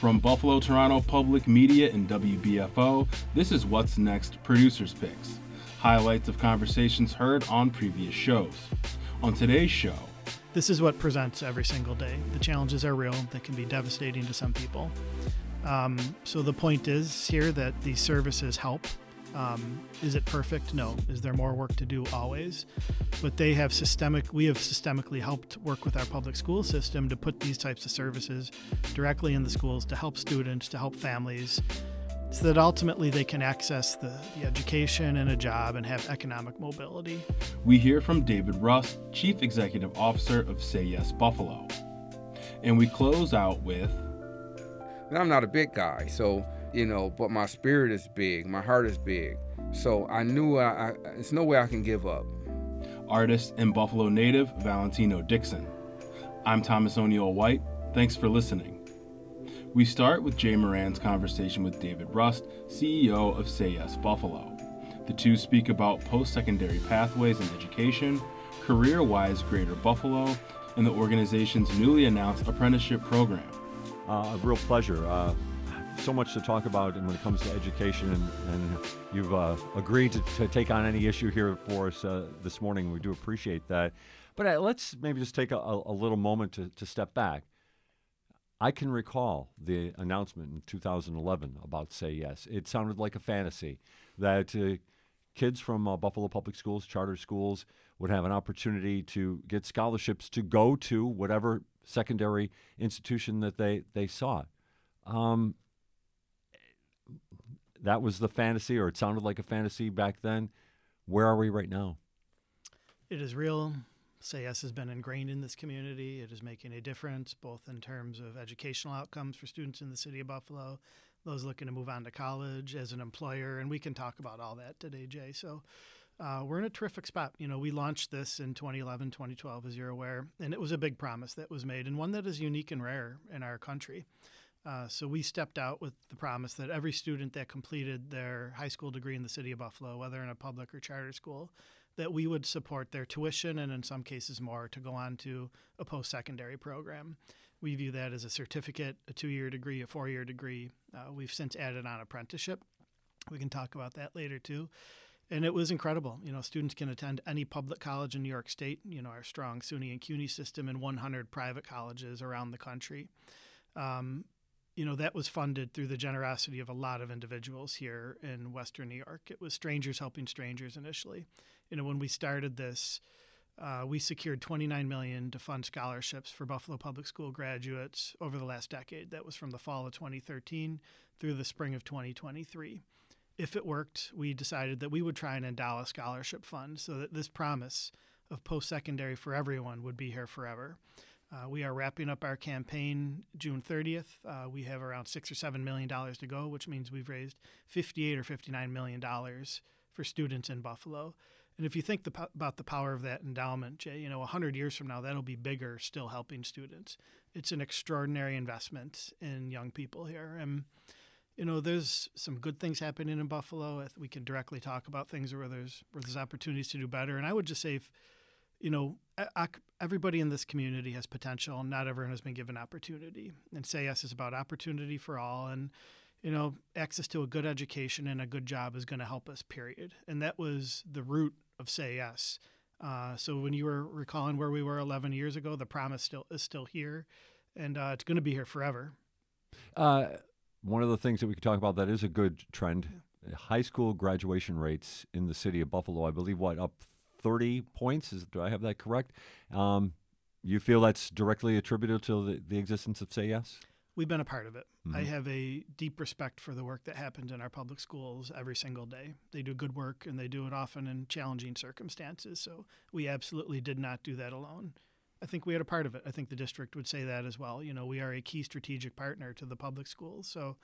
From Buffalo Toronto Public Media and WBFO, this is What's Next Producers Picks. Highlights of conversations heard on previous shows. On today's show, this is what presents every single day. The challenges are real, they can be devastating to some people. Um, so the point is here that these services help um, is it perfect? No. Is there more work to do? Always. But they have systemic, we have systemically helped work with our public school system to put these types of services directly in the schools to help students, to help families, so that ultimately they can access the, the education and a job and have economic mobility. We hear from David Rust, Chief Executive Officer of Say Yes Buffalo. And we close out with. I'm not a big guy, so you know, but my spirit is big, my heart is big. So I knew I, I, there's no way I can give up. Artist and Buffalo native Valentino Dixon. I'm Thomas O'Neil-White. Thanks for listening. We start with Jay Moran's conversation with David Rust, CEO of Say Yes Buffalo. The two speak about post secondary pathways in education, career wise Greater Buffalo, and the organization's newly announced apprenticeship program. Uh, a real pleasure. Uh, so much to talk about when it comes to education, and, and you've uh, agreed to, to, take on any issue here for us uh, this morning. We do appreciate that. But uh, let's maybe just take a, a little moment to, to, step back. I can recall the announcement in 2011 about Say Yes. It sounded like a fantasy that uh, kids from uh, Buffalo Public Schools, charter schools, would have an opportunity to get scholarships to go to whatever secondary institution that they, they sought. Um, that was the fantasy, or it sounded like a fantasy back then. Where are we right now? It is real. Say Yes has been ingrained in this community. It is making a difference, both in terms of educational outcomes for students in the city of Buffalo, those looking to move on to college as an employer, and we can talk about all that today, Jay. So uh, we're in a terrific spot. You know, we launched this in 2011, 2012, as you're aware, and it was a big promise that was made, and one that is unique and rare in our country. Uh, so we stepped out with the promise that every student that completed their high school degree in the city of Buffalo, whether in a public or charter school, that we would support their tuition and in some cases more to go on to a post secondary program. We view that as a certificate, a two year degree, a four year degree. Uh, we've since added on apprenticeship. We can talk about that later too. And it was incredible. You know, students can attend any public college in New York State, you know, our strong SUNY and CUNY system, and 100 private colleges around the country. Um, you know, that was funded through the generosity of a lot of individuals here in Western New York. It was strangers helping strangers initially. You know, when we started this, uh, we secured 29 million to fund scholarships for Buffalo Public School graduates over the last decade. That was from the fall of 2013 through the spring of 2023. If it worked, we decided that we would try and endow a scholarship fund so that this promise of post secondary for everyone would be here forever. Uh, we are wrapping up our campaign June 30th. Uh, we have around six or seven million dollars to go, which means we've raised 58 or 59 million dollars for students in Buffalo. And if you think the, about the power of that endowment, Jay, you know, 100 years from now, that'll be bigger, still helping students. It's an extraordinary investment in young people here. And, you know, there's some good things happening in Buffalo. We can directly talk about things where there's where there's opportunities to do better. And I would just say, if, you know, everybody in this community has potential. Not everyone has been given opportunity. And Say Yes is about opportunity for all. And, you know, access to a good education and a good job is going to help us, period. And that was the root of Say Yes. Uh, so when you were recalling where we were 11 years ago, the promise still is still here, and uh, it's going to be here forever. Uh, one of the things that we could talk about that is a good trend: high school graduation rates in the city of Buffalo. I believe what up 30 points. Is, do I have that correct? Um, you feel that's directly attributed to the, the existence of Say Yes? We've been a part of it. Mm-hmm. I have a deep respect for the work that happens in our public schools every single day. They do good work and they do it often in challenging circumstances. So we absolutely did not do that alone. I think we had a part of it. I think the district would say that as well. You know, we are a key strategic partner to the public schools. So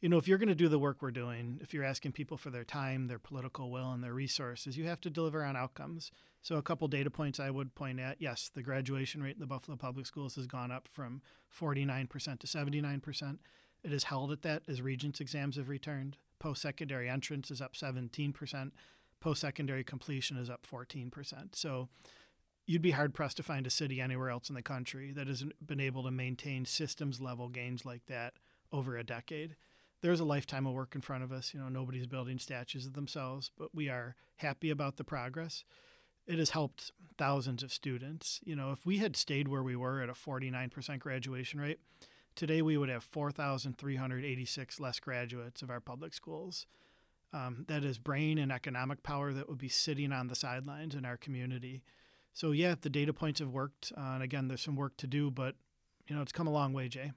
you know, if you're going to do the work we're doing, if you're asking people for their time, their political will, and their resources, you have to deliver on outcomes. So, a couple data points I would point at yes, the graduation rate in the Buffalo Public Schools has gone up from 49% to 79%. It is held at that as Regents exams have returned. Post secondary entrance is up 17%. Post secondary completion is up 14%. So, you'd be hard pressed to find a city anywhere else in the country that has been able to maintain systems level gains like that over a decade. There's a lifetime of work in front of us. You know, nobody's building statues of themselves, but we are happy about the progress. It has helped thousands of students. You know, if we had stayed where we were at a 49% graduation rate, today we would have 4,386 less graduates of our public schools. Um, that is brain and economic power that would be sitting on the sidelines in our community. So yeah, the data points have worked, uh, and again, there's some work to do, but you know, it's come a long way, Jay.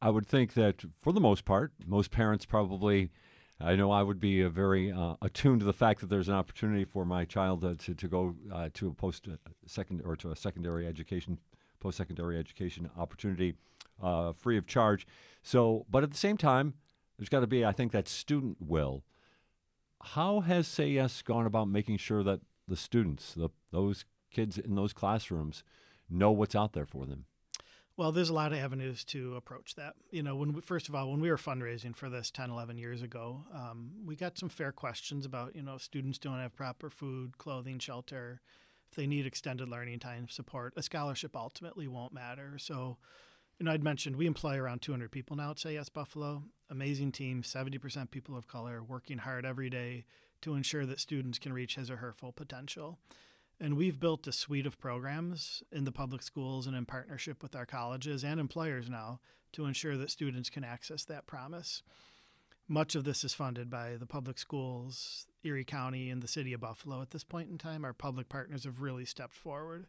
I would think that for the most part, most parents probably. I know I would be uh, very uh, attuned to the fact that there's an opportunity for my child uh, to, to go uh, to a post uh, second or to a secondary education, post secondary education opportunity, free of charge. So, but at the same time, there's got to be, I think, that student will. How has Say Yes gone about making sure that the students, the, those kids in those classrooms, know what's out there for them? Well, there's a lot of avenues to approach that. You know, when we, first of all, when we were fundraising for this 10, 11 years ago, um, we got some fair questions about, you know, students don't have proper food, clothing, shelter, if they need extended learning time support. A scholarship ultimately won't matter. So, you know, I'd mentioned we employ around 200 people now at Say Yes Buffalo. Amazing team, 70% people of color, working hard every day to ensure that students can reach his or her full potential. And we've built a suite of programs in the public schools and in partnership with our colleges and employers now to ensure that students can access that promise. Much of this is funded by the public schools, Erie County, and the city of Buffalo. At this point in time, our public partners have really stepped forward.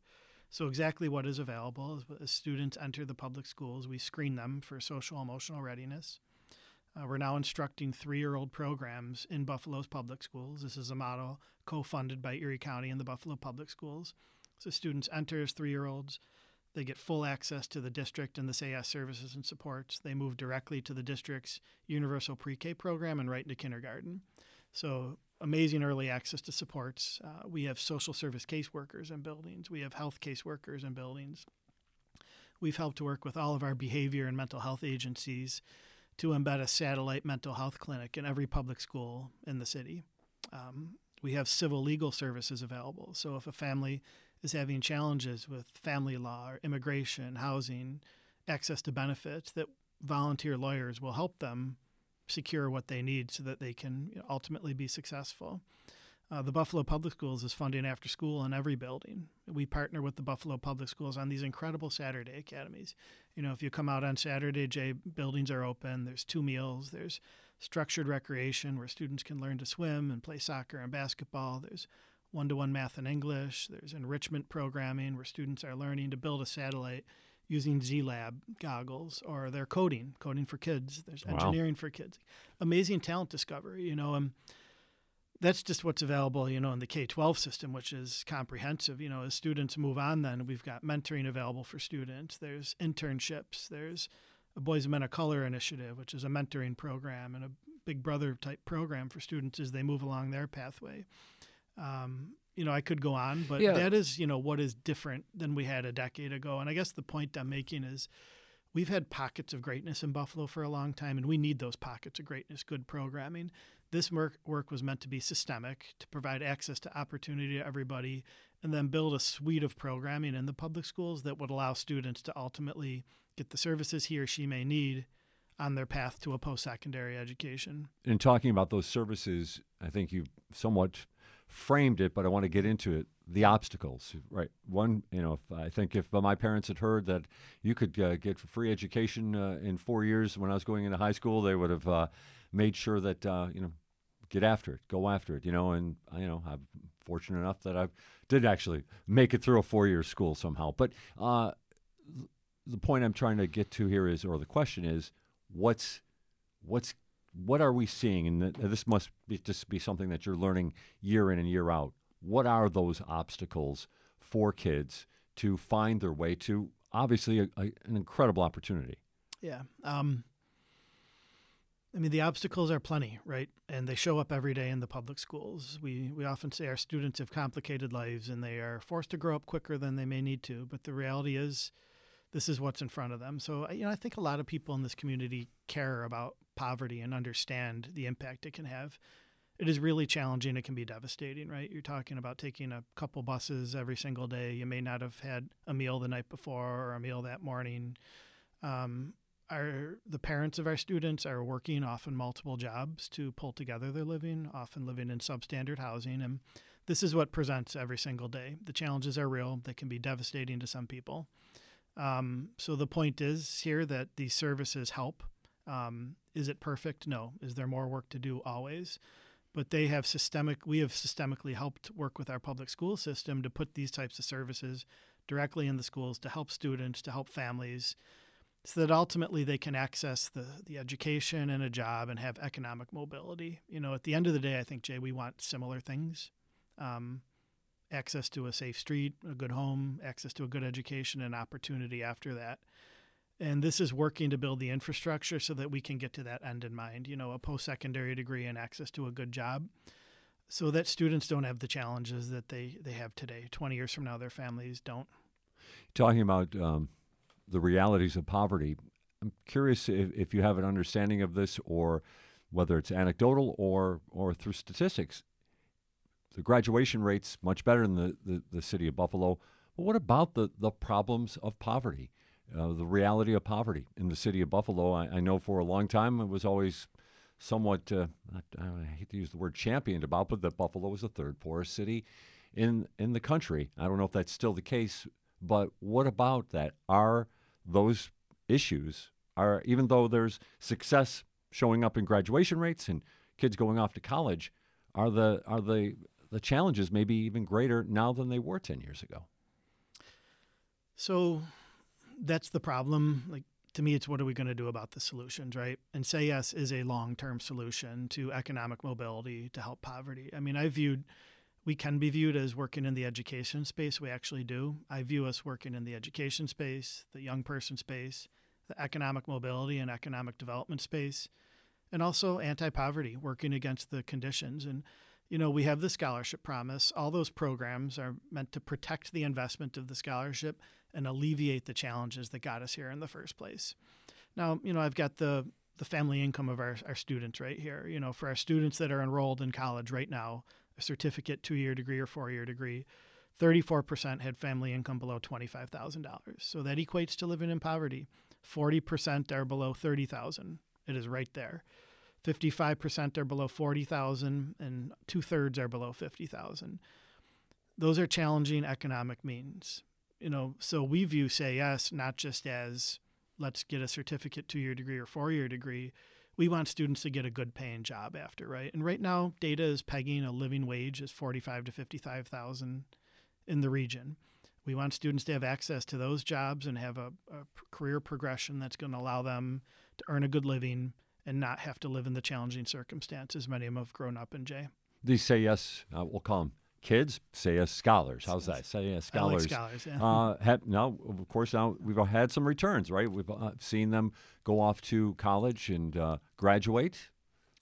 So, exactly what is available as students enter the public schools, we screen them for social emotional readiness. Uh, we're now instructing three year old programs in Buffalo's public schools. This is a model co funded by Erie County and the Buffalo Public Schools. So students enter as three year olds. They get full access to the district and the Say Yes services and supports. They move directly to the district's universal pre K program and right into kindergarten. So, amazing early access to supports. Uh, we have social service caseworkers in buildings, we have health caseworkers in buildings. We've helped to work with all of our behavior and mental health agencies to embed a satellite mental health clinic in every public school in the city. Um, we have civil legal services available. So if a family is having challenges with family law or immigration, housing, access to benefits, that volunteer lawyers will help them secure what they need so that they can ultimately be successful. Uh, the Buffalo Public Schools is funding after school in every building. We partner with the Buffalo Public Schools on these incredible Saturday academies. You know, if you come out on Saturday, Jay, buildings are open. There's two meals. There's structured recreation where students can learn to swim and play soccer and basketball. There's one to one math and English. There's enrichment programming where students are learning to build a satellite using Z Lab goggles or they're coding, coding for kids. There's Wow. engineering for kids. Amazing talent discovery. You know, um, that's just what's available, you know, in the K 12 system, which is comprehensive. You know, as students move on, then we've got mentoring available for students, there's internships, there's a Boys and Men of Color initiative, which is a mentoring program and a Big Brother type program for students as they move along their pathway. Um, you know, I could go on, but Yeah. that is, you know, what is different than we had a decade ago. And I guess the point I'm making is we've had pockets of greatness in Buffalo for a long time, and we need those pockets of greatness, good programming. This work, was meant to be systemic, to provide access to opportunity to everybody, and then build a suite of programming in the public schools that would allow students to ultimately get the services he or she may need on their path to a post secondary education. in talking about those services, I think you've somewhat framed it, but I want to get into it. The obstacles, right? One, you know, if, I think if uh, my parents had heard that you could uh, get free education uh, in four years when I was going into high school, they would have uh, made sure that uh, you know, get after it, go after it, you know. And you know, I'm fortunate enough that I did actually make it through a four-year school somehow. But uh, the point I'm trying to get to here is, or the question is, what's what's what are we seeing? And th- this must be just be something that you're learning year in and year out. What are those obstacles for kids to find their way to obviously a, a, an incredible opportunity? Yeah. Um, I mean, the obstacles are plenty, right? And they show up every day in the public schools. We, we often say our students have complicated lives and they are forced to grow up quicker than they may need to. But the reality is, this is what's in front of them. So, you know, I think a lot of people in this community care about poverty and understand the impact it can have. It is really challenging. It can be devastating, right? You're talking about taking a couple buses every single day. You may not have had a meal the night before or a meal that morning. Um, our the parents of our students are working often multiple jobs to pull together their living, often living in substandard housing, and this is what presents every single day. The challenges are real; they can be devastating to some people. Um, so the point is here that these services help. Um, is it perfect? No. Is there more work to do? Always. But they have systemic. We have systemically helped work with our public school system to put these types of services directly in the schools to help students, to help families, so that ultimately they can access the, the education and a job and have economic mobility. You know, at the end of the day, I think, Jay, we want similar things um, access to a safe street, a good home, access to a good education, and opportunity after that. And this is working to build the infrastructure so that we can get to that end in mind, you know, a post secondary degree and access to a good job so that students don't have the challenges that they, they have today. 20 years from now, their families don't. Talking about um, the realities of poverty, I'm curious if, if you have an understanding of this or whether it's anecdotal or, or through statistics. The graduation rate's much better in the, the, the city of Buffalo. But what about the, the problems of poverty? Uh, the reality of poverty in the city of Buffalo. I, I, know for a long time it was always somewhat, uh, I, I, hate to use the word championed about, but that Buffalo was the third poorest city in, in the country. I don't know if that's still the case, but what about that? Are those issues, are even though there's success showing up in graduation rates and kids going off to college, are the, are the, the challenges maybe even greater now than they were 10 years ago? So that's the problem. Like to me, it's what are we going to do about the solutions, right? And say yes is a long term solution to economic mobility to help poverty. I mean, I viewed we can be viewed as working in the education space. We actually do. I view us working in the education space, the young person space, the economic mobility and economic development space, and also anti poverty, working against the conditions. And, you know, we have the scholarship promise. All those programs are meant to protect the investment of the scholarship and alleviate the challenges that got us here in the first place. Now, you know, I've got the the family income of our, our students right here. You know, for our students that are enrolled in college right now, a certificate, two year degree, or four year degree, 34% had family income below $25,000. So that equates to living in poverty. 40% are below 30,000. It is right there. 55% are below 40,000 and two thirds are below 50,000. Those are challenging economic means you know, so we view Say Yes not just as let's get a certificate, two year degree or four year degree. We want students to get a good paying job after, right? And right now, data is pegging a living wage as forty-five to fifty-five thousand in the region. We want students to have access to those jobs and have a, a career progression that's going to allow them to earn a good living and not have to live in the challenging circumstances many of them have grown up in. Jay, these say yes. Uh, we'll call them kids Say Yes scholars. How's that? Say Yes scholars. Like scholars, yeah. Uh, have, now, of course, now we've had some returns, right? We've uh, seen them go off to college and uh, graduate.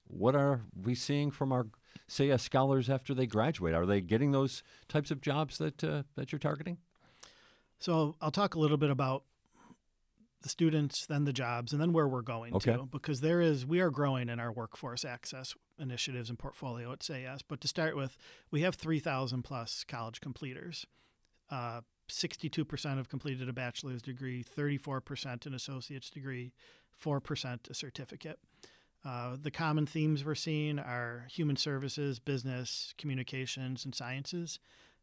What are we seeing from our Say Yes scholars after they graduate? Are they getting those types of jobs that uh, that you're targeting? So I'll talk a little bit about the students, then the jobs, and then where we're going okay. to. Because there is, we are growing in our workforce access initiatives and portfolio at Say But to start with, we have 3,000 plus college completers. Uh, 62% have completed a bachelor's degree, 34% an associate's degree, 4% a certificate. Uh, the common themes we're seeing are human services, business, communications, and sciences.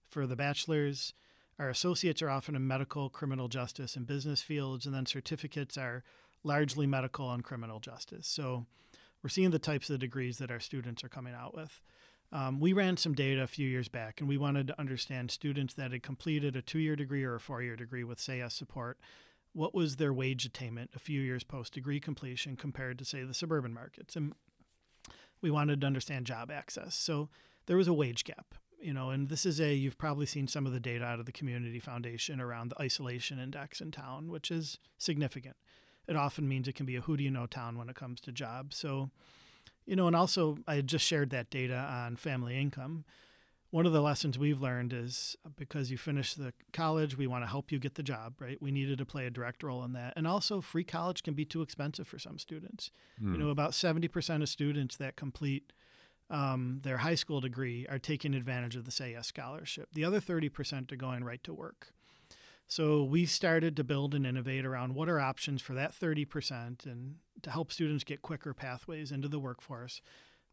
For the bachelor's, our associates are often in medical, criminal justice, and business fields, and then certificates are largely medical and criminal justice. So we're seeing the types of degrees that our students are coming out with. Um, we ran some data a few years back, and we wanted to understand students that had completed a two year degree or a four year degree with Say support. What was their wage attainment a few years post degree completion compared to, say, the suburban markets? And we wanted to understand job access. So there was a wage gap you know, and this is a you've probably seen some of the data out of the community foundation around the isolation index in town, which is significant. It often means it can be a who do you know town when it comes to jobs. So, you know, and also I just shared that data on family income. One of the lessons we've learned is because you finish the college, we want to help you get the job, right? We needed to play a direct role in that. And also, free college can be too expensive for some students. Mm. You hmm. know, about 70% of students that complete um, their high school degree are taking advantage of the Say Yes scholarship. The other 30% are going right to work. So we started to build and innovate around what are options for that 30% and to help students get quicker pathways into the workforce,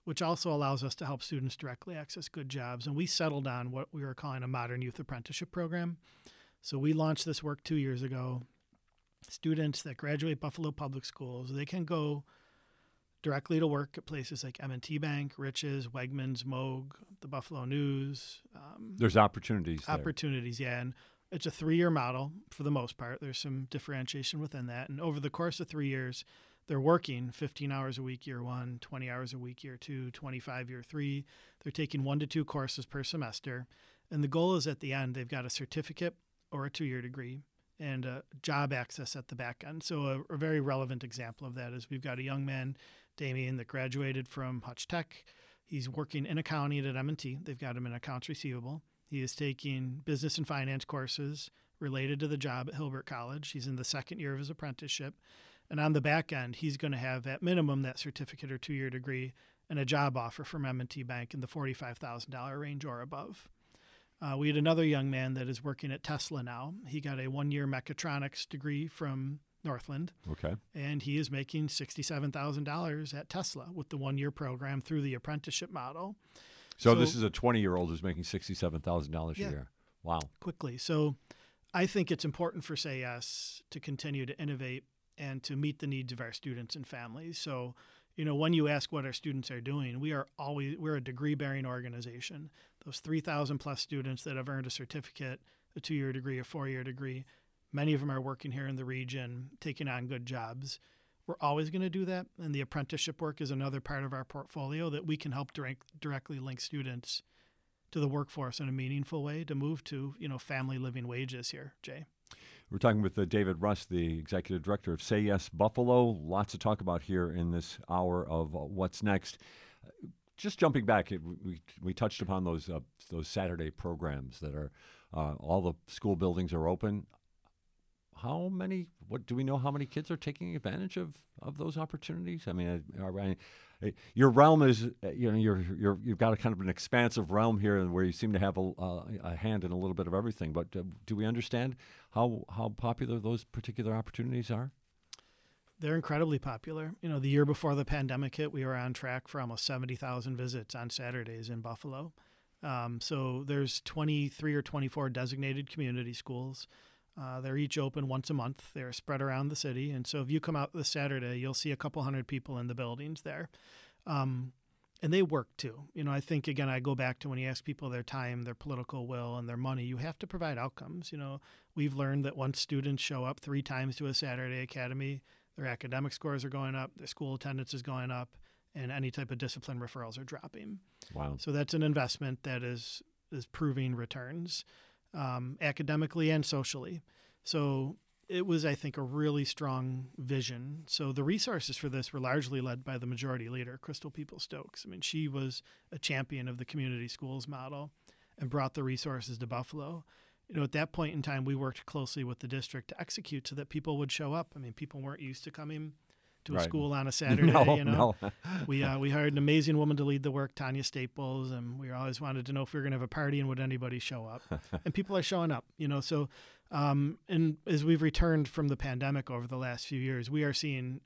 which also allows us to help students directly access good jobs. And we settled on what we were calling a modern youth apprenticeship program. So we launched this work two years ago. Students that graduate Buffalo Public Schools, they can go directly to work at places like M&T Bank, Rich's, Wegmans, Moog, the Buffalo News. Um, There's opportunities. Opportunities, there. yeah. And it's a three year model for the most part. There's some differentiation within that. And over the course of three years, they're working 15 hours a week year one, 20 hours a week year two, 25 year three. They're taking one to two courses per semester. And the goal is at the end, they've got a certificate or a two year degree and a job access at the back end. So, a, a, very relevant example of that is we've got a young man, Damien, that graduated from Hutch Tech. He's working in accounting at M&T. They've got him in accounts receivable. He is taking business and finance courses related to the job at Hilbert College. He's in the second year of his apprenticeship. And on the back end, he's going to have at minimum that certificate or two-year degree and a job offer from M&T Bank in the $45,000 range or above. Uh, we had another young man that is working at Tesla now. He got a one-year mechatronics degree from Northland. Okay. And he is making $67,000 at Tesla with the one-year program through the apprenticeship model. So, so this is a 20 year old who's making $67,000 yeah, a year. Wow. Quickly. So I think it's important for Say Yes to continue to innovate and to meet the needs of our students and families. So, you know, when you ask what our students are doing, we are always we're a degree bearing organization. Those 3,000 plus students that have earned a certificate, a two year degree, a four year degree, many of them are working here in the region, taking on good jobs. We're always going to do that. And the apprenticeship work is another part of our portfolio that we can help direct, directly link students to the workforce in a meaningful way to move to, you know, family living wages here, Jay. We're talking with uh, David Rust, the executive director of Say Yes Buffalo. Lots to talk about here in this hour of uh, what's next. just jumping back, it, we, we touched upon those uh, those Saturday programs that are uh, all the school buildings are open how many? What do we know? How many kids are taking advantage of of those opportunities? I mean, uh, your realm is uh, you know you're you're you've got a kind of an expansive realm here where you seem to have a, a hand in a little bit of everything. But uh, do we understand how how popular those particular opportunities are? They're incredibly popular. You know, the year before the pandemic hit, we were on track for almost 70,000 visits on Saturdays in Buffalo. Um, so there's 23 or 24 designated community schools. Uh, they're each open once a month. They're spread around the city, and so if you come out this Saturday, you'll see a couple hundred people in the buildings there, um, and they work too. You know, I think again, I go back to when you ask people their time, their political will, and their money. You have to provide outcomes. You know, we've learned that once students show up three times to a Saturday academy, their academic scores are going up, their school attendance is going up, and any type of discipline referrals are dropping. Wow! So that's an investment that is is proving returns um, academically and socially. So it was, I think, a really strong vision. So the resources for this were largely led by the majority leader, Crystal Peoples Stokes. I mean, she was a champion of the community schools model and brought the resources to Buffalo. You know, at that point in time, we worked closely with the district to execute so that people would show up. I mean, people weren't used to coming to a right. school on a Saturday. no, you know, no. we uh, we hired an amazing woman to lead the work, Tanya Staples, and we always wanted to know if we were going to have a party and would anybody show up. and people are showing up. You know, so um, and as we've returned from the pandemic over the last few years, we are seeing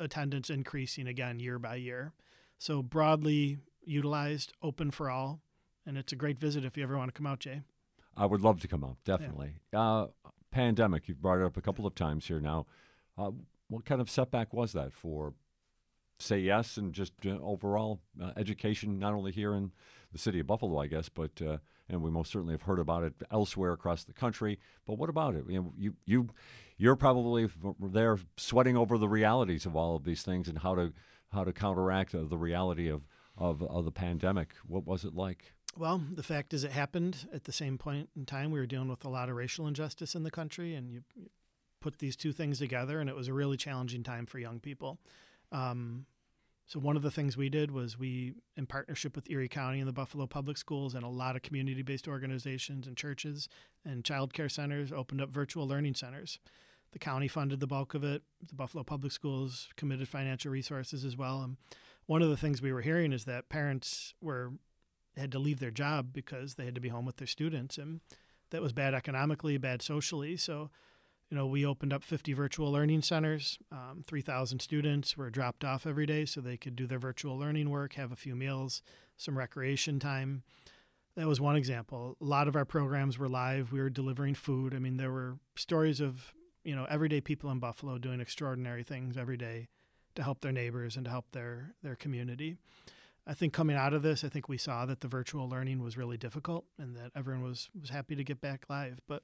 attendance increasing again year by year. So broadly utilized, open for all, and it's a great visit if you ever want to come out, Jay. I would love to come out, definitely. Yeah. Uh, pandemic, you've brought it up a couple of times here now. Uh, what kind of setback was that for say yes and just uh, overall uh, education, not only here in the city of Buffalo, I guess, but uh, and we most certainly have heard about it elsewhere across the country. But what about it? You know, you you you're probably there sweating over the realities of all of these things and how to how to counteract uh, the reality of, of of the pandemic. What was it like? Well, the fact is, it happened at the same point in time. We were dealing with a lot of racial injustice in the country, and you, put these two things together, and it was a really challenging time for young people. Um, so one of the things we did was we, in partnership with Erie County and the Buffalo Public Schools and a lot of community-based organizations and churches and child care centers, opened up virtual learning centers. The county funded the bulk of it. The Buffalo Public Schools committed financial resources as well. And one of the things we were hearing is that parents were had to leave their job because they had to be home with their students and that was bad economically, bad socially. So, you know, we opened up 50 virtual learning centers. Um, 3,000 students were dropped off every day so they could do their virtual learning work, have a few meals, some recreation time. That was one example. A lot of our programs were live. We were delivering food. I mean, there were stories of, you know, everyday people in Buffalo doing extraordinary things every day to help their neighbors and to help their, their community. I think coming out of this, I think we saw that the virtual learning was really difficult and that everyone was, was happy to get back live. But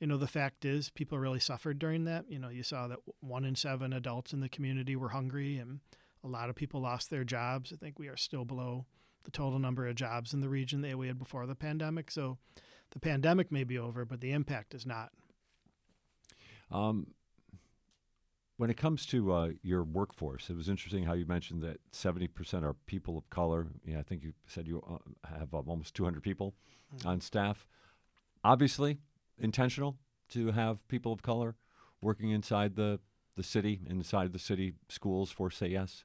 you know, the fact is people really suffered during that. You know, you saw that one in seven adults in the community were hungry and a lot of people lost their jobs. I think we are still below the total number of jobs in the region that we had before the pandemic. So the pandemic may be over, but the impact is not. Um, when it comes to uh, your workforce, it was interesting how you mentioned that 70% are people of color. Yeah, I think you said you uh, have uh, almost 200 people mm-hmm. on staff. Obviously, intentional to have people of color working inside the, the city, inside the city schools for Say Yes?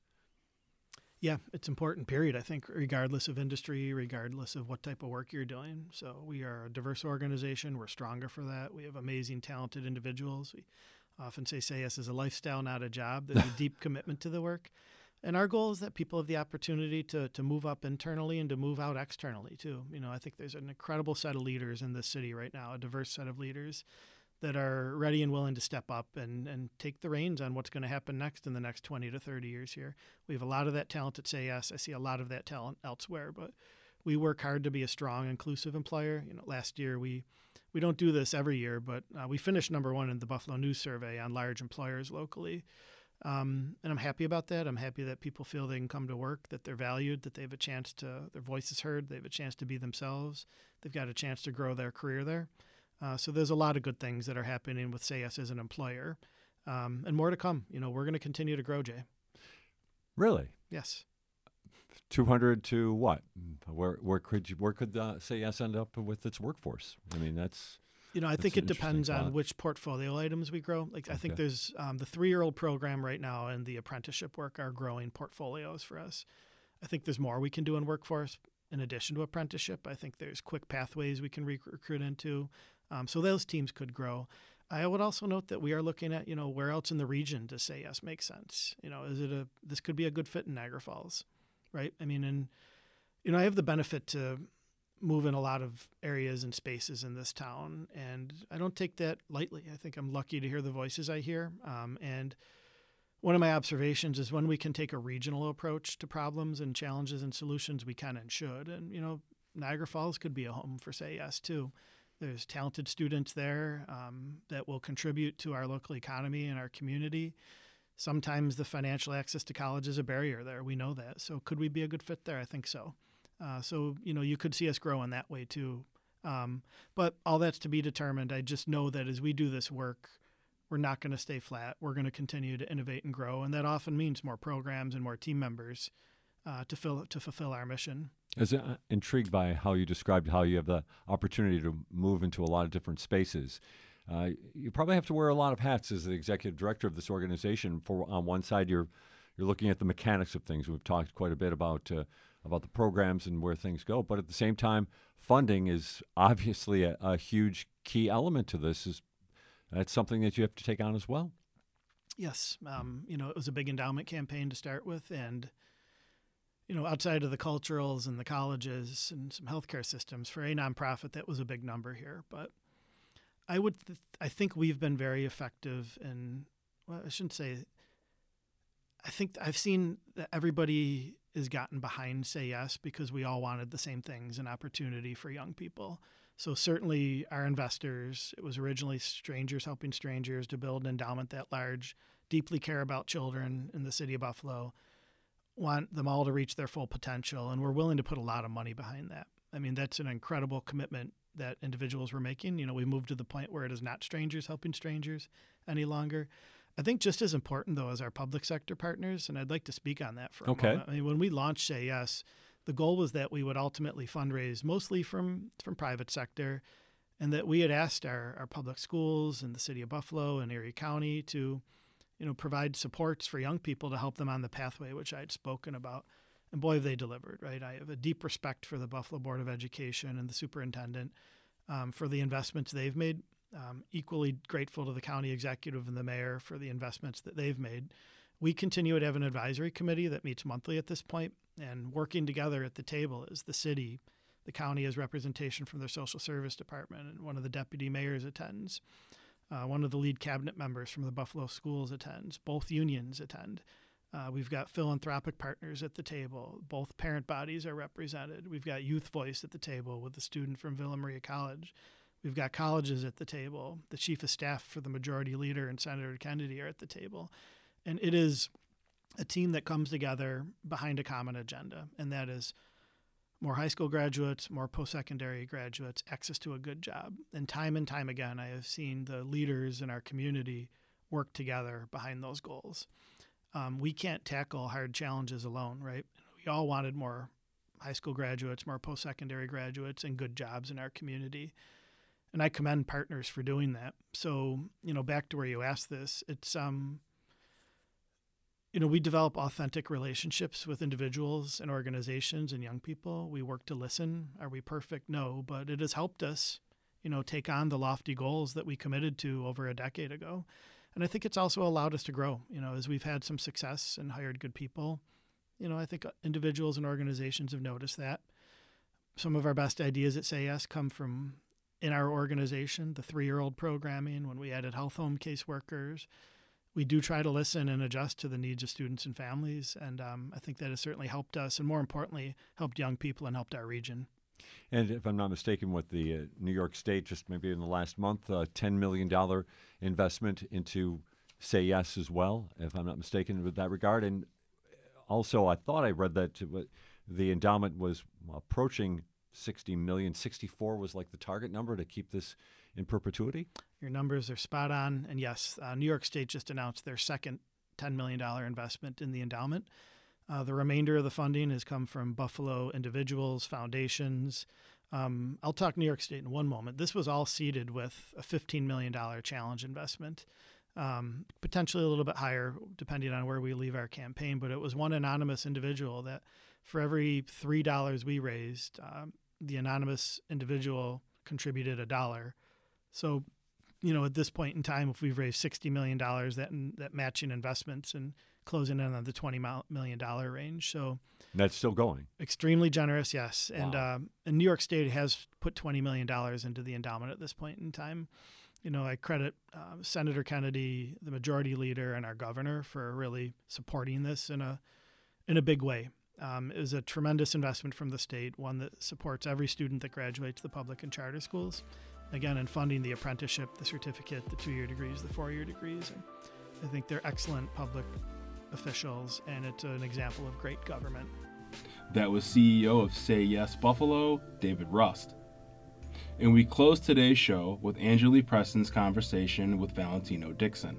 Yeah, it's important, period. I think, regardless of industry, regardless of what type of work you're doing. So, we are a diverse organization. We're stronger for that. We have amazing, talented individuals. We often say, say yes is a lifestyle, not a job. There's a deep commitment to the work. And our goal is that people have the opportunity to, to move up internally and to move out externally too. You know, I think there's an incredible set of leaders in this city right now, a diverse set of leaders that are ready and willing to step up and, and take the reins on what's going to happen next in the next 20 to 30 years here. We have a lot of that talent at Say Yes. I see a lot of that talent elsewhere, but we work hard to be a strong, inclusive employer. You know, last year we we don't do this every year, but uh, we finished number one in the Buffalo News Survey on large employers locally. Um, and I'm happy about that. I'm happy that people feel they can come to work, that they're valued, that they have a chance to, their voice is heard, they have a chance to be themselves, they've got a chance to grow their career there. Uh, so there's a lot of good things that are happening with Say Yes as an employer, um, and more to come. You know, we're going to continue to grow, Jay. Really? Yes. 200 to what? Where where could you where could uh, Say Yes end up with its workforce? I mean, that's you know, I think it depends on which portfolio items we grow. Like, okay. I think there's um, the three year old program right now and the apprenticeship work are growing portfolios for us. I think there's more we can do in workforce in addition to apprenticeship. I think there's quick pathways we can recruit into. Um, so those teams could grow. I would also note that we are looking at, you know, where else in the region to say yes make sense? You know, is it a, this could be a good fit in Niagara Falls, right? I mean, and, you know, I have the benefit to move in a lot of areas and spaces in this town, and I don't take that lightly. I think I'm lucky to hear the voices I hear. Um, and one of my observations is when we can take a regional approach to problems and challenges and solutions, we can and should. And you know, Niagara Falls could be a home for Say Yes too. There's talented students there um, that will contribute to our local economy and our community. Sometimes the financial access to college is a barrier there. We know that. So could we be a good fit there? I think so. Uh, so you know you could see us grow in that way too. Um, but all that's to be determined. I just know that as we do this work, we're not going to stay flat. We're going to continue to innovate and grow, and that often means more programs and more team members uh, to fill to fulfill our mission. I was uh, intrigued by how you described how you have the opportunity to move into a lot of different spaces. Uh, you probably have to wear a lot of hats as the executive director of this organization. For on one side, you're you're looking at the mechanics of things. We've talked quite a bit about uh, about the programs and where things go. But at the same time, funding is obviously a, a huge key element to this. Is that's something that you have to take on as well. Yes, um, you know it was a big endowment campaign to start with, and you know outside of the culturals and the colleges and some healthcare systems for a nonprofit, that was a big number here. But I would, th- I think we've been very effective in. Well, I shouldn't say. I think I've seen that everybody has gotten behind Say Yes because we all wanted the same things an opportunity for young people. So, certainly, our investors, it was originally Strangers Helping Strangers to build an endowment that large, deeply care about children in the city of Buffalo, want them all to reach their full potential. And we're willing to put a lot of money behind that. I mean, that's an incredible commitment that individuals were making. You know, we moved to the point where it is not strangers helping strangers any longer. I think just as important though as our public sector partners, and I'd like to speak on that for a okay. moment. I mean, when we launched Say Yes, the goal was that we would ultimately fundraise mostly from from private sector, and that we had asked our, our public schools and the city of Buffalo and Erie County to, you know, provide supports for young people to help them on the pathway, which I had spoken about. And boy, have they delivered, right? I have a deep respect for the Buffalo Board of Education and the superintendent. um, for the investments they've made. Um, equally grateful to the county executive and the mayor for the investments that they've made. We continue to have an advisory committee that meets monthly at this point, and working together at the table is the city. The county has representation from their social service department, and one of the deputy mayors attends. Uh, one of the lead cabinet members from the Buffalo schools attends. Both unions attend. Uh, we've got philanthropic partners at the table. Both parent bodies are represented. We've got Youth Voice at the table with a student from Villa Maria College. We've got colleges at the table. The chief of staff for the majority leader and Senator Kennedy are at the table. And it is a team that comes together behind a common agenda, and that is more high school graduates, more post secondary graduates, access to a good job. And time and time again, I have seen the leaders in our community work together behind those goals. Um, we can't tackle hard challenges alone, right? We all wanted more high school graduates, more post secondary graduates, and good jobs in our community. And I commend partners for doing that. So, you know, back to where you asked this, it's um, you know, we develop authentic relationships with individuals and organizations and young people. We work to listen. Are we perfect? No, but it has helped us, you know, take on the lofty goals that we committed to over a decade ago. And I think it's also allowed us to grow, you know, as we've had some success and hired good people. You know, I think individuals and organizations have noticed that. Some of our best ideas at Say Yes come from in our organization, the three year old programming, when we added health home caseworkers, we do try to listen and adjust to the needs of students and families. And um, I think that has certainly helped us, and more importantly, helped young people and helped our region. And if I'm not mistaken, with the uh, New York State, just maybe in the last month, uh, $10 million investment into Say Yes as well, if I'm not mistaken, with that regard. And also, I thought I read that the endowment was approaching 60 million. 64 was like the target number to keep this in perpetuity? Your numbers are spot on. And yes, uh, New York State just announced their second $10 million investment in the endowment. Uh, the remainder of the funding has come from Buffalo individuals, foundations. Um, I'll talk New York State in one moment. This was all seeded with a $15 million challenge investment, um, potentially a little bit higher depending on where we leave our campaign. But it was one anonymous individual that for every $3 we raised, um, the anonymous individual contributed a dollar. So, you know, at this point in time, if we've raised sixty million dollars, that that matching investments and closing in on the twenty million dollar range. So that's still going. Extremely generous, yes. Wow. And um, and New York State has put twenty million dollars into the endowment at this point in time. You know, I credit uh, Senator Kennedy, the majority leader, and our governor for really supporting this in a in a big way. Um, was a tremendous investment from the state, one that supports every student that graduates the public and charter schools again, in funding the apprenticeship, the certificate, the two year degrees, the four year degrees. And I think they're excellent public officials, and it's an example of great government. That was CEO of Say Yes Buffalo, David Rust. And we close today's show with Angeli Preston's conversation with Valentino Dixon.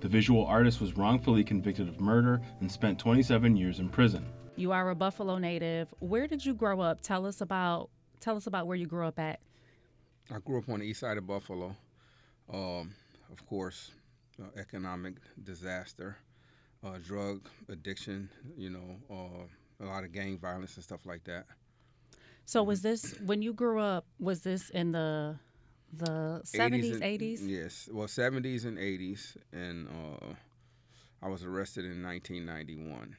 The visual artist was wrongfully convicted of murder and spent 27 years in prison. You are a Buffalo native. Where did you grow up? Tell us about tell us about where you grew up at. I grew up on the east side of Buffalo. Um, of course, uh, economic disaster, uh, drug addiction, you know, uh, a lot of gang violence and stuff like that. So was this when you grew up? Was this in the the seventies, eighties? Yes, well, seventies and eighties, and uh, I was arrested in 1991.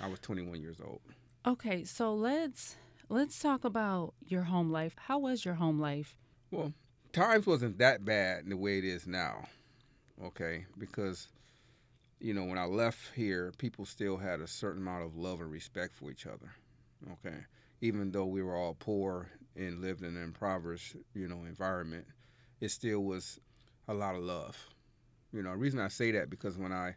I was 21 years old. Okay, so let's let's talk about your home life. How was your home life? Well, times wasn't that bad the way it is now. Okay, because you know when I left here, people still had a certain amount of love and respect for each other. Okay, even though we were all poor and lived in an impoverished, you know, environment, it still was a lot of love. You know, the reason I say that because when I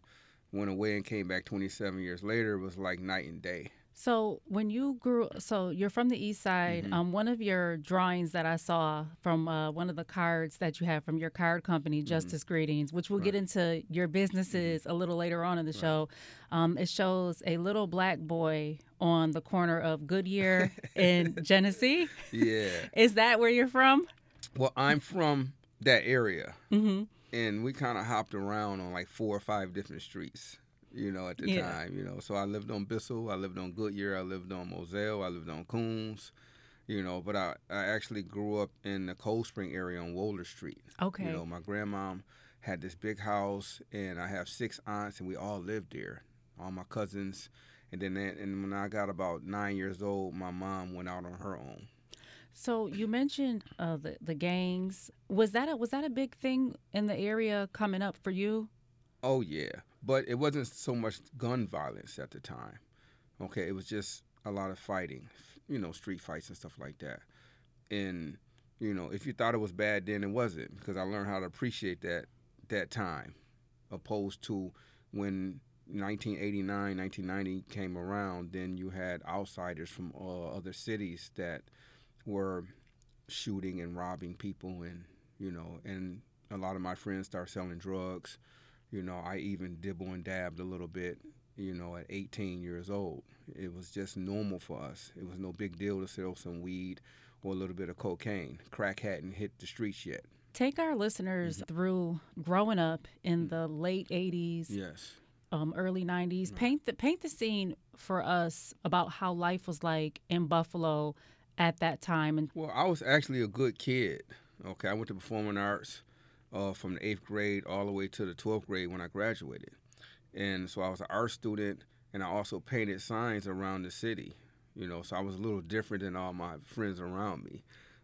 went away and came back 27 years later, it was like night and day. So when you grew, so you're from the east side. Mm-hmm. Um, one of your drawings that I saw from uh, one of the cards that you have from your card company, mm-hmm. Justice Greetings, which we'll right. get into your businesses mm-hmm. a little later on in the right. show. Um, it shows a little black boy on the corner of Goodyear and Genesee. Yeah, is that where you're from? Well, I'm from that area, mm-hmm. And we kind of hopped around on like four or five different streets you know, at the yeah. time, you know. So I lived on Bissell, I lived on Goodyear, I lived on Moselle, I lived on Koons, you know. But I, I actually grew up in the Cold Spring area on Wohler Street. Okay. You know, my grandmom had this big house, and I have six aunts, and we all lived there. All my cousins, and then and when I got about nine years old, my mom went out on her own. So you mentioned uh, the the gangs. Was that a, was that a big thing in the area coming up for you? Oh yeah, but it wasn't so much gun violence at the time. Okay, it was just a lot of fighting, you know, street fights and stuff like that. And you know, if you thought it was bad then, it wasn't because I learned how to appreciate that that time, opposed to when 1989, 1990 came around. Then you had outsiders from uh, other cities that were shooting and robbing people, and you know, and a lot of my friends started selling drugs. You know, I even dibble and dabbed a little bit. You know, at 18 years old, it was just normal for us. It was no big deal to sell some weed or a little bit of cocaine. Crack hadn't hit the streets yet. Take our listeners mm-hmm. through growing up in the late 80s. Yes. Um, early 90s. Right. Paint the paint the scene for us about how life was like in Buffalo at that time. And well, I was actually a good kid. Okay, I went to performing arts uh, from the eighth grade all the way to the twelfth grade when I graduated, and so I was an art student, and I also painted signs around the city. You know, so I was a little different than all my friends around me.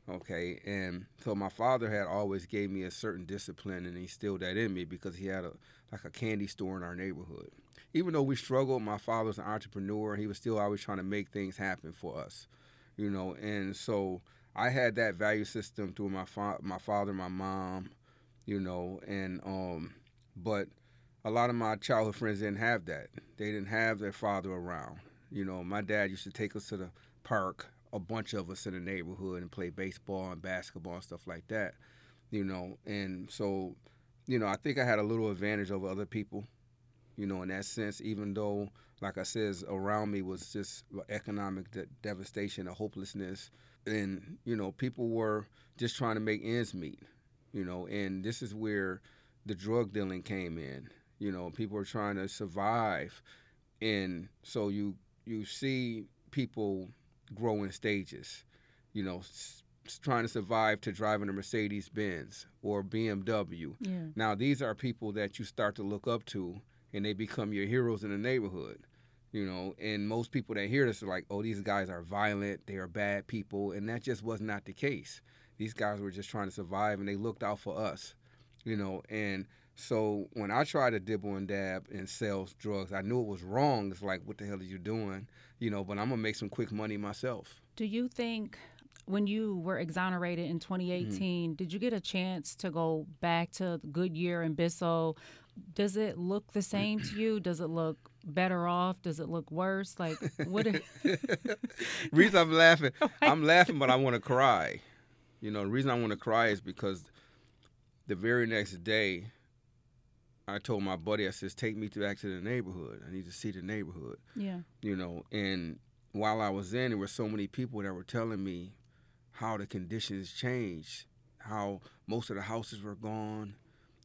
Okay, and so my father had always gave me a certain discipline and he instilled that in me because he had a like a candy store in our neighborhood. Even though we struggled, my father's an entrepreneur. He was still always trying to make things happen for us you know, and so I had that value system through my fa- my father, my mom, you know, and um, but a lot of my childhood friends didn't have that. They didn't have their father around. You know, my dad used to take us to the park, a bunch of us in the neighborhood, and play baseball and basketball and stuff like that. You know, and so, you know, I think I had a little advantage over other people. You know, in that sense, even though like I says, around me was just economic de- devastation, a hopelessness, and you know, people were just trying to make ends meet. You know, and this is where the drug dealing came in. You know, people were trying to survive, and so you you see people grow in stages. You know, s- trying to survive to driving a Mercedes Benz or BMW. Yeah. Now these are people that you start to look up to, and they become your heroes in the neighborhood you know and most people that hear this are like oh these guys are violent they are bad people and that just was not the case. These guys were just trying to survive and they looked out for us you know and so when i tried to dibble and dab and sell drugs i knew it was wrong. It's like what the hell are you doing? You know but i'm gonna make some quick money myself. Do you think when you were exonerated in 2018 mm-hmm. did you get a chance to go back to goodyear and bissell? Does it look the same to you? Does it look better off? Does it look worse? Like what? Are... reason I'm laughing, I'm laughing, but I want to cry. You know, the reason I want to cry is because the very next day, I told my buddy, I says, "Take me to back to the neighborhood. I need to see the neighborhood." Yeah. You know, and while I was in, there were so many people that were telling me how the conditions changed, how most of the houses were gone,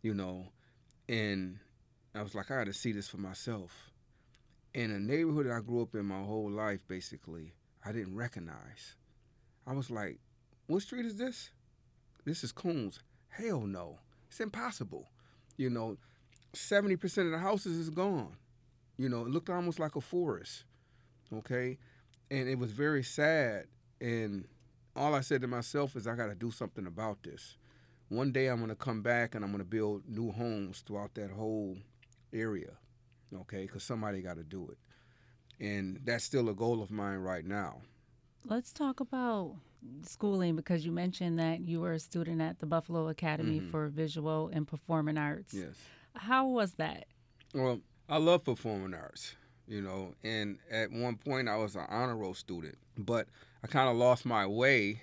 you know, and I was like, I got to see this for myself in a neighborhood that I grew up in my whole life, basically, I didn't recognize. I was like, what street is this? This is Koons. Hell no. It's impossible. You know, 70% of the houses is gone. You know, it looked almost like a forest. Okay? And it was very sad. And all I said to myself is, I got to do something about this. One day I'm going to come back and I'm going to build new homes throughout that whole area okay? Because somebody got to do it. And that's still a goal of mine right now. Let's talk about schooling because you mentioned that you were a student at the Buffalo Academy mm-hmm. for Visual and Performing Arts. Yes. How was that? Well, I love performing arts, you know, and at one point I was an honor roll student, but I kind of lost my way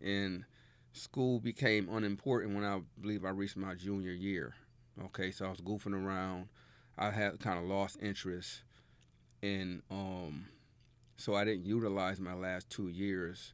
and school became unimportant when I believe I reached my junior year. Okay, so I was goofing around, I had kind of lost interest in um so I didn't utilize my last two years.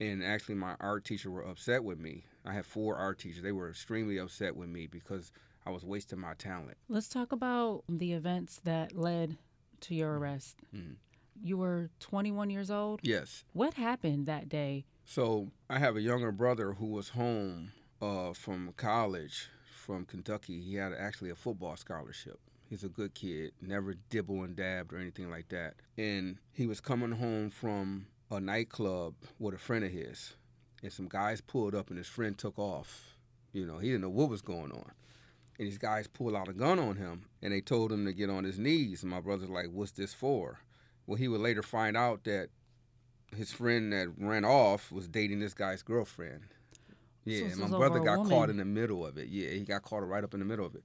And actually my art teacher were upset with me. I had four art teachers. They were extremely upset with me because I was wasting my talent. Let's talk about the events that led to your arrest. Mm-hmm. You were 21 years old? Yes. What happened that day So I have a younger brother who was home uh, from college from Kentucky. He had actually a football scholarship. He's a good kid, never dibble and dabbed or anything like that. And he was coming home from a nightclub with a friend of his, and some guys pulled up, and his friend took off. You know, he didn't know what was going on. And these guys pulled out a gun on him, and they told him to get on his knees. And my brother's like, "What's this for?" Well, he would later find out that his friend that ran off was dating this guy's girlfriend. Yeah, So my brother got woman. caught in the middle of it. Yeah, he got caught right up in the middle of it.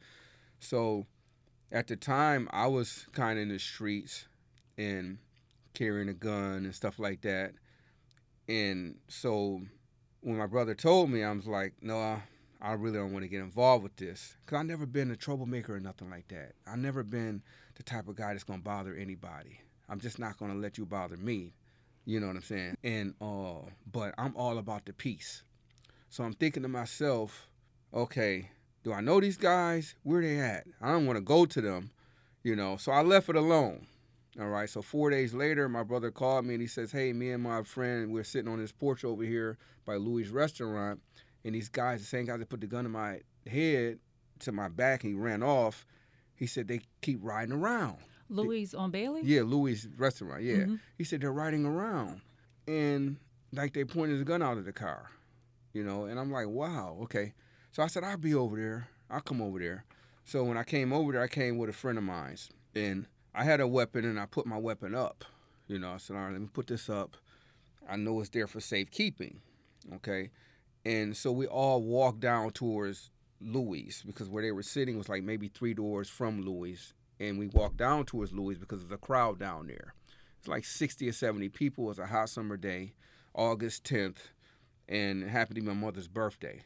So at the time, I was kind of in the streets and carrying a gun and stuff like that. And so when my brother told me, I was like, no, I, really don't want to get involved with this. Because I've never been a troublemaker or nothing like that. I've never been the type of guy that's going to bother anybody. I'm just not going to let you bother me. You know what I'm saying? And, uh, but I'm all about the peace. So I'm thinking to myself, okay, do I know these guys? Where they at? I don't want to go to them, you know. So I left it alone. All right. So four days later, my brother called me and he says, "Hey, me and my friend, we're sitting on this porch over here by Louis' restaurant, and these guys, the same guys that put the gun in my head to my back, and he ran off. He said they keep riding around. Louise on Bailey? Yeah, Louis' restaurant. Yeah. Mhm. He said they're riding around, and like they pointed the gun out of the car, you know. And I'm like, wow, okay. So I said I'll be over there. I'll come over there. So when I came over there, I came with a friend of mine's, and I had a weapon, and I put my weapon up. You know, I said, all right, let me put this up. I know it's there for safekeeping, okay. And so we all walked down towards Louis because where they were sitting was like maybe three doors from Louis, and we walked down towards Louis because there's a crowd down there. It's like 60 or 70 people. It was a hot summer day, August 10th, and it happened to be my mother's birthday.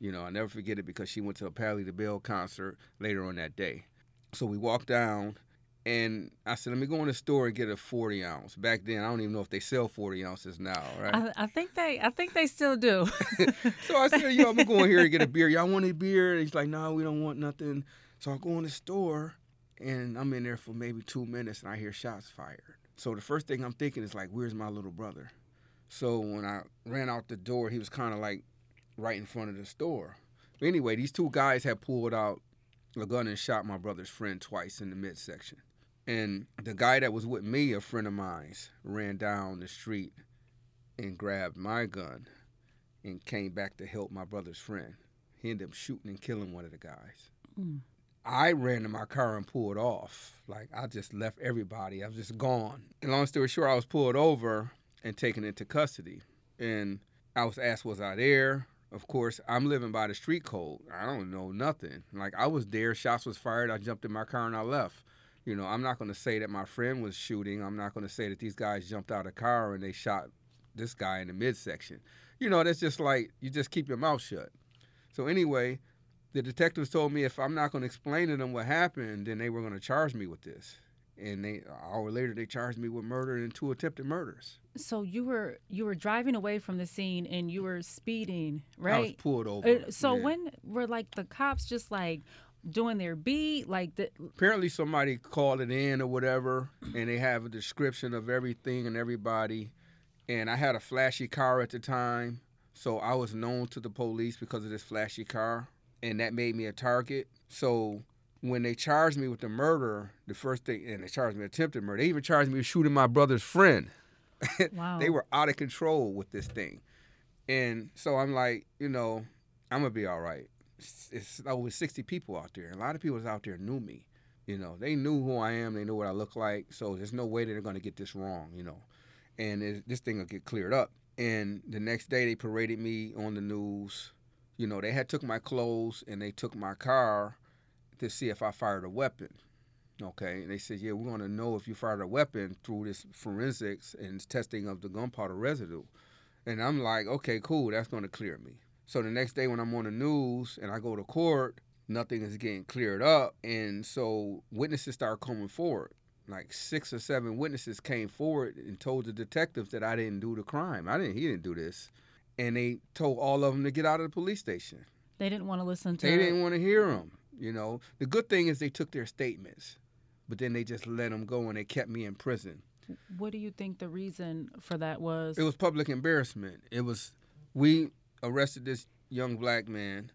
You know, I never forget it because she went to a Patti LaBelle concert later on that day. So we walked down, and I said, let me go in the store and get a 40 ounce. Back then, I don't even know if they sell 40 ounces now, right? I, I think they I think they still do. so I said, yo, I'm gonna go in here and get a beer. Y'all want a beer? And he's like, no, we don't want nothing. So I go in the store and I'm in there for maybe two minutes and I hear shots fired. So the first thing I'm thinking is like, where's my little brother? So when I ran out the door, he was kind of like right in front of the store. Anyway, these two guys had pulled out a gun and shot my brother's friend twice in the midsection. And the guy that was with me, a friend of mine's, ran down the street and grabbed my gun and came back to help my brother's friend. He ended up shooting and killing one of the guys. Mm. I ran to my car and pulled off. Like I just left everybody. I was just gone. And long story short, I was pulled over and taken into custody. And I was asked, was I there? Of course, I'm living by the street code. I don't know nothing. Like I was there, shots was fired, I jumped in my car and I left. You know, I'm not going to say that my friend was shooting. I'm not going to say that these guys jumped out of car and they shot this guy in the midsection. You know, that's just like you just keep your mouth shut. So anyway, the detectives told me if I'm not going to explain to them what happened, then they were going to charge me with this. And they an hour later they charged me with murder and two attempted murders. so you were you were driving away from the scene and you were speeding, right? I was pulled over. Uh, so yeah. when were like the cops just like doing their beat, like the apparently somebody called it in or whatever, and they have a description of everything and everybody. And I had a flashy car at the time, so I was known to the police because of this flashy car, and that made me a target. So when they charged me with the murder, the first thing, and they charged me attempted murder, they even charged me with shooting my brother's friend. wow. they were out of control with this thing. And so I'm like, you know, I'm gonna be all right. It's, it's over 60 people out there. A lot of people out there knew me. You know, they knew who I am. They know what I look like. So there's no way that they're gonna get this wrong. You know, and it, this thing will get cleared up. And the next day they paraded me on the news. You know, they had took my clothes and they took my car to see if I fired a weapon. Okay, and they said, yeah, we're going to know if you fired a weapon through this forensics and testing of the gunpowder residue. And I'm like, okay, cool, that's going to clear me. So the next day when I'm on the news and I go to court, nothing is getting cleared up. And so witnesses start coming forward. Like six or seven witnesses came forward and told the detectives that I didn't do the crime. I didn't, he didn't do this. And they told all of them to get out of the police station. they didn't want to listen to They didn't want to hear them. You know, the good thing is they took their statements, but then they just let them go and they kept me in prison. What do you think the reason for that was? It was public embarrassment. It was we arrested this young black man,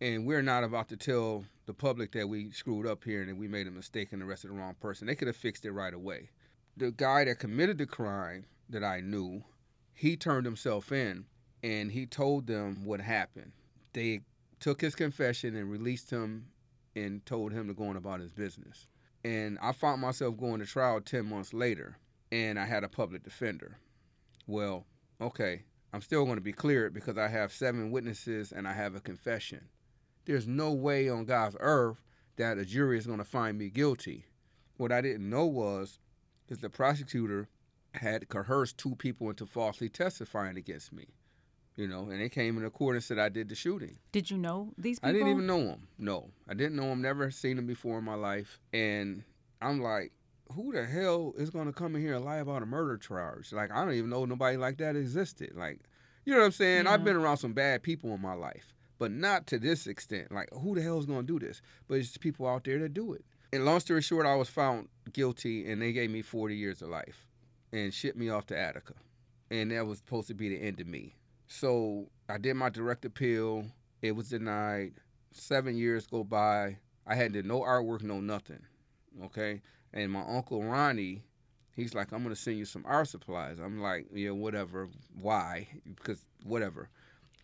and we're not about to tell the public that we screwed up here and that we made a mistake and arrested the wrong person. They could have fixed it right away. The guy that committed the crime that I knew, he turned himself in and he told them what happened. They took his confession and released him and told him to go on about his business. And I found myself going to trial 10 months later and I had a public defender. Well, okay, I'm still going to be cleared because I have seven witnesses and I have a confession. There's no way on God's earth that a jury is going to find me guilty. What I didn't know was is the prosecutor had coerced two people into falsely testifying against me. You know, and they came in court and said I did the shooting. Did you know these people? I didn't even know them. No, I didn't know them. Never seen them before in my life. And I'm like, who the hell is going to come in here and lie about a murder charge? Like, I don't even know nobody like that existed. Like, you know what I'm saying? Yeah. I've been around some bad people in my life, but not to this extent. Like, who the hell is going to do this? But it's people out there that do it. And long story short, I was found guilty, and they gave me 40 years of life and shipped me off to Attica. And that was supposed to be the end of me. So I did my direct appeal. It was denied. Seven years go by. I had did no artwork, no nothing. Okay. And my uncle Ronnie, he's like, I'm gonna send you some art supplies. I'm like, yeah, whatever. Why? Because whatever.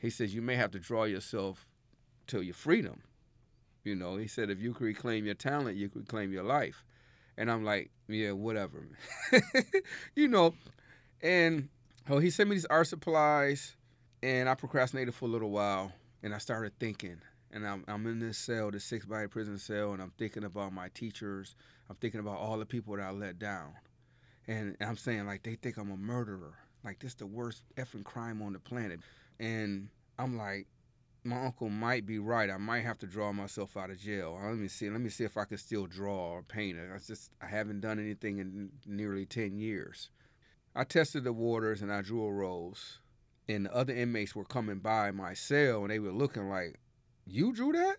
He says you may have to draw yourself to your freedom. You know, he said if you could reclaim your talent, you could reclaim your life. And I'm like, yeah, whatever. you know, and oh, he sent me these art supplies, and I procrastinated for a little while, and I started thinking. And I'm, I'm in this cell, this six body prison cell, and I'm thinking about my teachers. I'm thinking about all the people that I let down. And I'm saying, like, they think I'm a murderer. Like, this the worst effing crime on the planet. And I'm like, my uncle might be right. I might have to draw myself out of jail. Let me see. Let me see if I can still draw or paint. I just I haven't done anything in nearly ten years. I tested the waters and I drew a rose. And the other inmates were coming by my cell and they were looking like, "You drew that?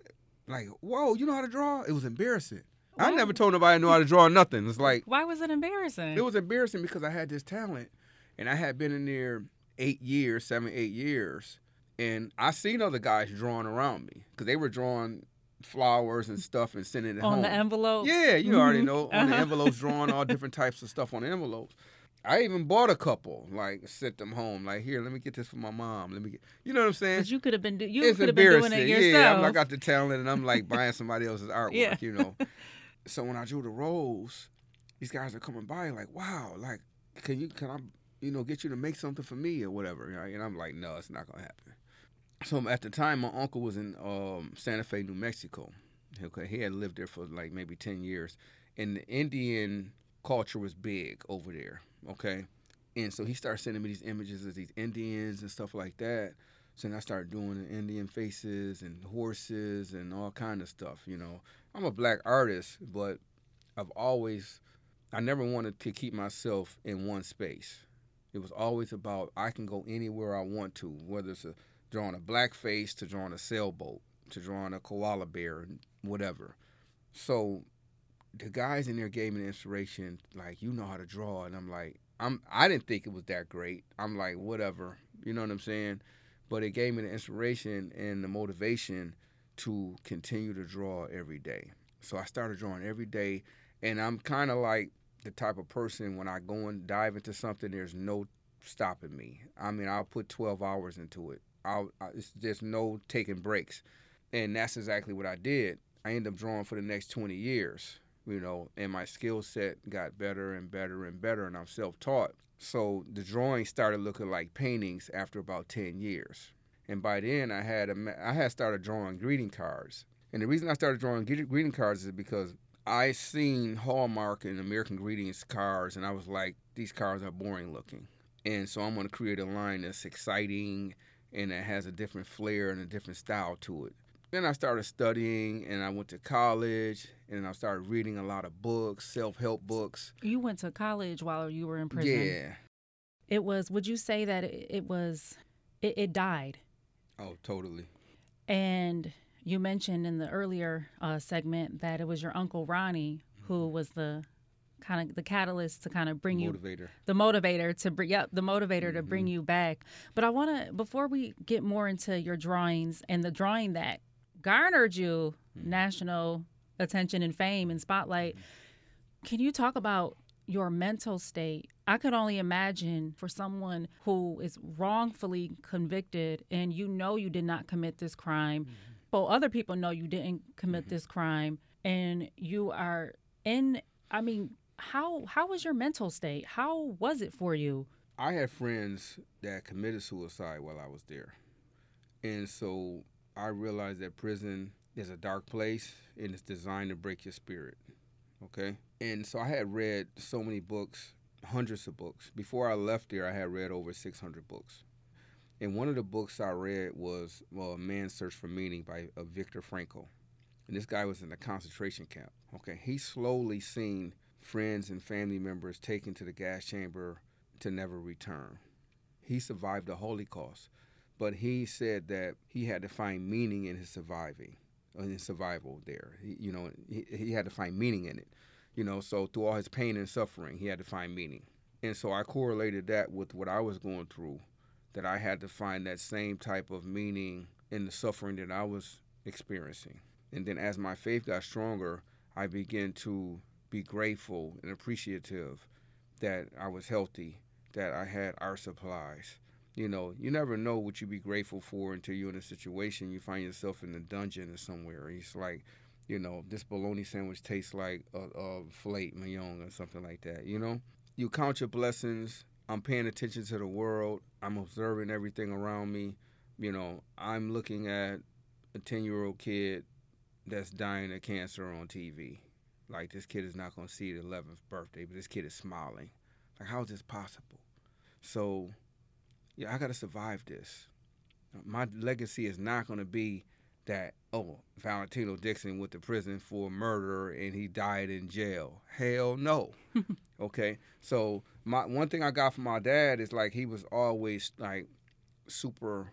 Like, whoa, you know how to draw?" It was embarrassing. I never told nobody I knew how to draw nothing. It's like Why was it embarrassing? it was embarrassing because I had this talent, and I had been in there eight years, seven, eight years, and I seen other guys drawing around me because they were drawing flowers and stuff and sending it on home. the envelope. Yeah, you already Mhm. know on the Uh-huh. envelopes, drawing all different types of stuff on the envelopes. I even bought a couple, like sent them home. Like here, let me get this for my mom. Let me get, you know what I'm saying? But you could have been do- you could have been doing it yourself. Yeah, I'm, I got the talent, and I'm like buying somebody else's artwork. Yeah. You know. so when I drew the rose, these guys are coming by like, wow, like, can you can I you know get you to make something for me or whatever? Know, And I'm like, no, it's not gonna happen. So at the time, my uncle was in um, Santa Fe, New Mexico. Okay, he had lived there for like maybe ten years, and the Indian culture was big over there. Okay, and so he started sending me these images of these Indians and stuff like that. So then I started doing the Indian faces and horses and all kind of stuff. You know, I'm a black artist, but I've always, I never wanted to keep myself in one space. It was always about I can go anywhere I want to, whether it's a, drawing a black face to drawing a sailboat to drawing a koala bear, whatever. So the guys in there gave me the inspiration, like you know how to draw, and I'm like, I'm I didn't think it was that great. I'm like, whatever, you know what I'm saying? But it gave me the inspiration and the motivation to continue to draw every day. So I started drawing every day, and I'm kind of like the type of person when I go and dive into something, there's no stopping me. I mean, I'll put 12 hours into it. I'll, I, it's, there's no taking breaks, and that's exactly what I did. I ended up drawing for the next 20 years, you know, and my skill set got better and better and better, and I'm self-taught. So the drawing started looking like paintings after about 10 years, and by then I had a, I had started drawing greeting cards. And the reason I started drawing greeting cards is because I seen Hallmark and American Greetings cards, and I was like, these cards are boring looking. And so I'm going to create a line that's exciting and that has a different flair and a different style to it. Then I started studying, and I went to college, and I started reading a lot of books, self-help books. You went to college while you were in prison. Yeah. It was. Would you say that it, was? It, it died. Oh, totally. And you mentioned in the earlier uh, segment that it was your uncle Ronnie who was the kind of the catalyst to kind of bring you the motivator to bring yep the motivator to bring you back but i want to before we get more into your drawings and the drawing that garnered you mm-hmm. national attention and fame and spotlight. Mm-hmm. Can you talk about your mental state? I could only imagine for someone who is wrongfully convicted and you know you did not commit this crime mm-hmm. but other people know you didn't commit this crime and you are in i mean how how was your mental state? How was it for you? I had friends that committed suicide while I was there. And so I realized that prison is a dark place and it's designed to break your spirit. Okay? And so I had read so many books, hundreds of books. Before I left there, I had read over 600 books. And one of the books I read was well, A Man's Search for Meaning by uh, Viktor Frankl. And this guy was in a concentration camp. Okay? He slowly seen friends and family members taken to the gas chamber to never return. He survived the Holocaust, but he said that he had to find meaning in his surviving, in his survival there. He, you know, he, he had to find meaning in it. You know, so through all his pain and suffering, he had to find meaning. And so I correlated that with what I was going through, that I had to find that same type of meaning in the suffering that I was experiencing. And then as my faith got stronger, I began to be grateful and appreciative that I was healthy, that I had our supplies. You know, you never know what you'd be grateful for until you're in a situation you find yourself in a dungeon or somewhere. It's like, you know, this bologna sandwich tastes like a, a filet mignon or something like that. You know, you count your blessings. I'm paying attention to the world. I'm observing everything around me. You know, I'm looking at a 10 year old kid that's dying of cancer on TV. Like this kid is not going to see the 11th birthday, but this kid is smiling. Like how is this possible? So, yeah, I got to survive this. My legacy is not going to be that oh Valentino Dixon went to prison for murder and he died in jail. Hell no. okay, so my one thing I got from my dad is like he was always like super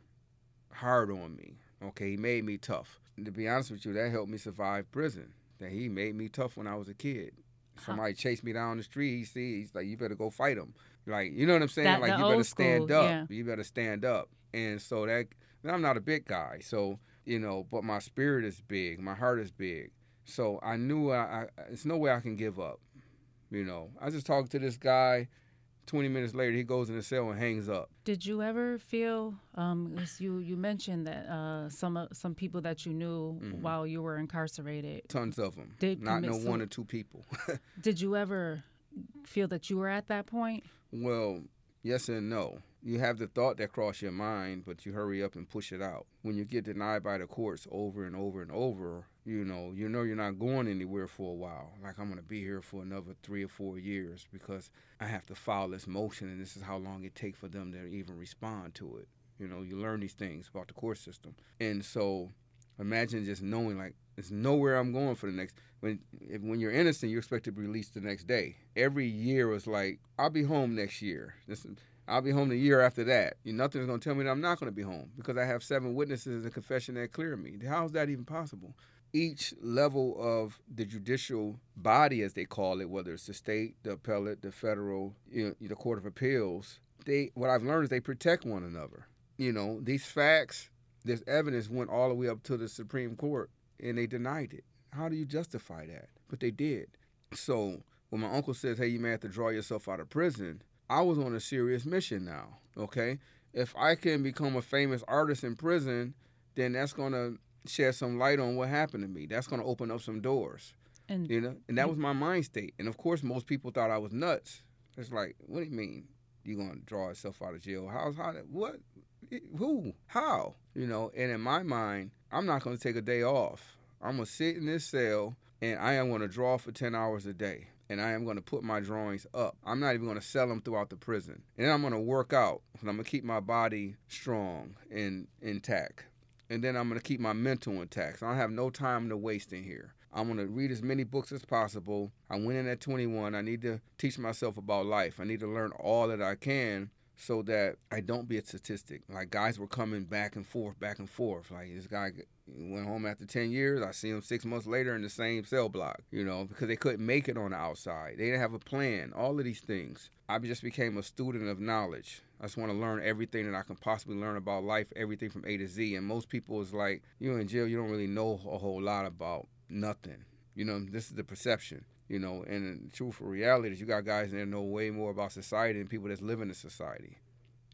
hard on me. Okay, he made me tough. And to be honest with you, that helped me survive prison. That he made me tough when I was a kid. Somebody chased me down the street. He see, he's like, "You better go fight him." Like, you know what I'm saying? That- like, you better stand school, up. yeah. You better stand up. And so that, and I'm not a big guy, so you know, but my spirit is big. My heart is big. So I knew I, I it's no way I can give up. You know, I just talked to this guy. 20 minutes later, he goes in the cell and hangs up. Did you ever feel? Um, you you mentioned that uh, some of- some people that you knew Mhm. while you were incarcerated. Tons of them. Did Not no sui- one or two people. Did you ever feel that you were at that point? Well, yes and no. You have the thought that cross your mind, but you hurry up and push it out. When you get denied by the courts over and over and over, you know, you know you're not going anywhere for a while. Like I'm gonna be here for another three or four years because I have to file this motion, and this is how long it takes for them to even respond to it. You know, you learn these things about the court system, and so imagine just knowing like there's nowhere I'm going for the next. When if, when you're innocent, you're expected to be released the next day. Every year was like I'll be home next year. This, I'll be home the year after that. You, nothing's gonna tell me that I'm not gonna be home because I have seven witnesses and confession that clear me. How is that even possible? Each level of the judicial body, as they call it, whether it's the state, the appellate, the federal, you know, the court of appeals, they what I've learned is they protect one another. You know, these facts, this evidence went all the way up to the Supreme Court and they denied it. How do you justify that? But they did. So when my uncle says, hey, you may have to draw yourself out of prison, I was on a serious mission now, okay? If I can become a famous artist in prison, then that's going to shed some light on what happened to me. That's going to open up some doors, And you know? And that was my mind state. And of course, most people thought I was nuts. It's like, what do you mean? you're going to draw yourself out of jail? How's how that? What? Who? How? You know? And in my mind, I'm not going to take a day off. I'm going to sit in this cell and I am going to draw for 10 hours a day. And I am going to put my drawings up. I'm not even going to sell them throughout the prison. And then I'm going to work out. And I'm going to keep my body strong and intact. And then I'm going to keep my mental intact. So I don't have no time to waste in here. I'm going to read as many books as possible. I went in at 21. I need to teach myself about life. I need to learn all that I can so that I don't be a statistic. Like guys were coming back and forth, back and forth. Like this guy went home after 10 years. I see him six months later in the same cell block, you know, because they couldn't make it on the outside. They didn't have a plan, all of these things. I just became a student of knowledge. I just want to learn everything that I can possibly learn about life, everything from A to Z. And most people is like, you know, in jail, you don't really know a whole lot about nothing. You know, this is the perception you know, and the truthful reality is you got guys there know way more about society than people that's living in society.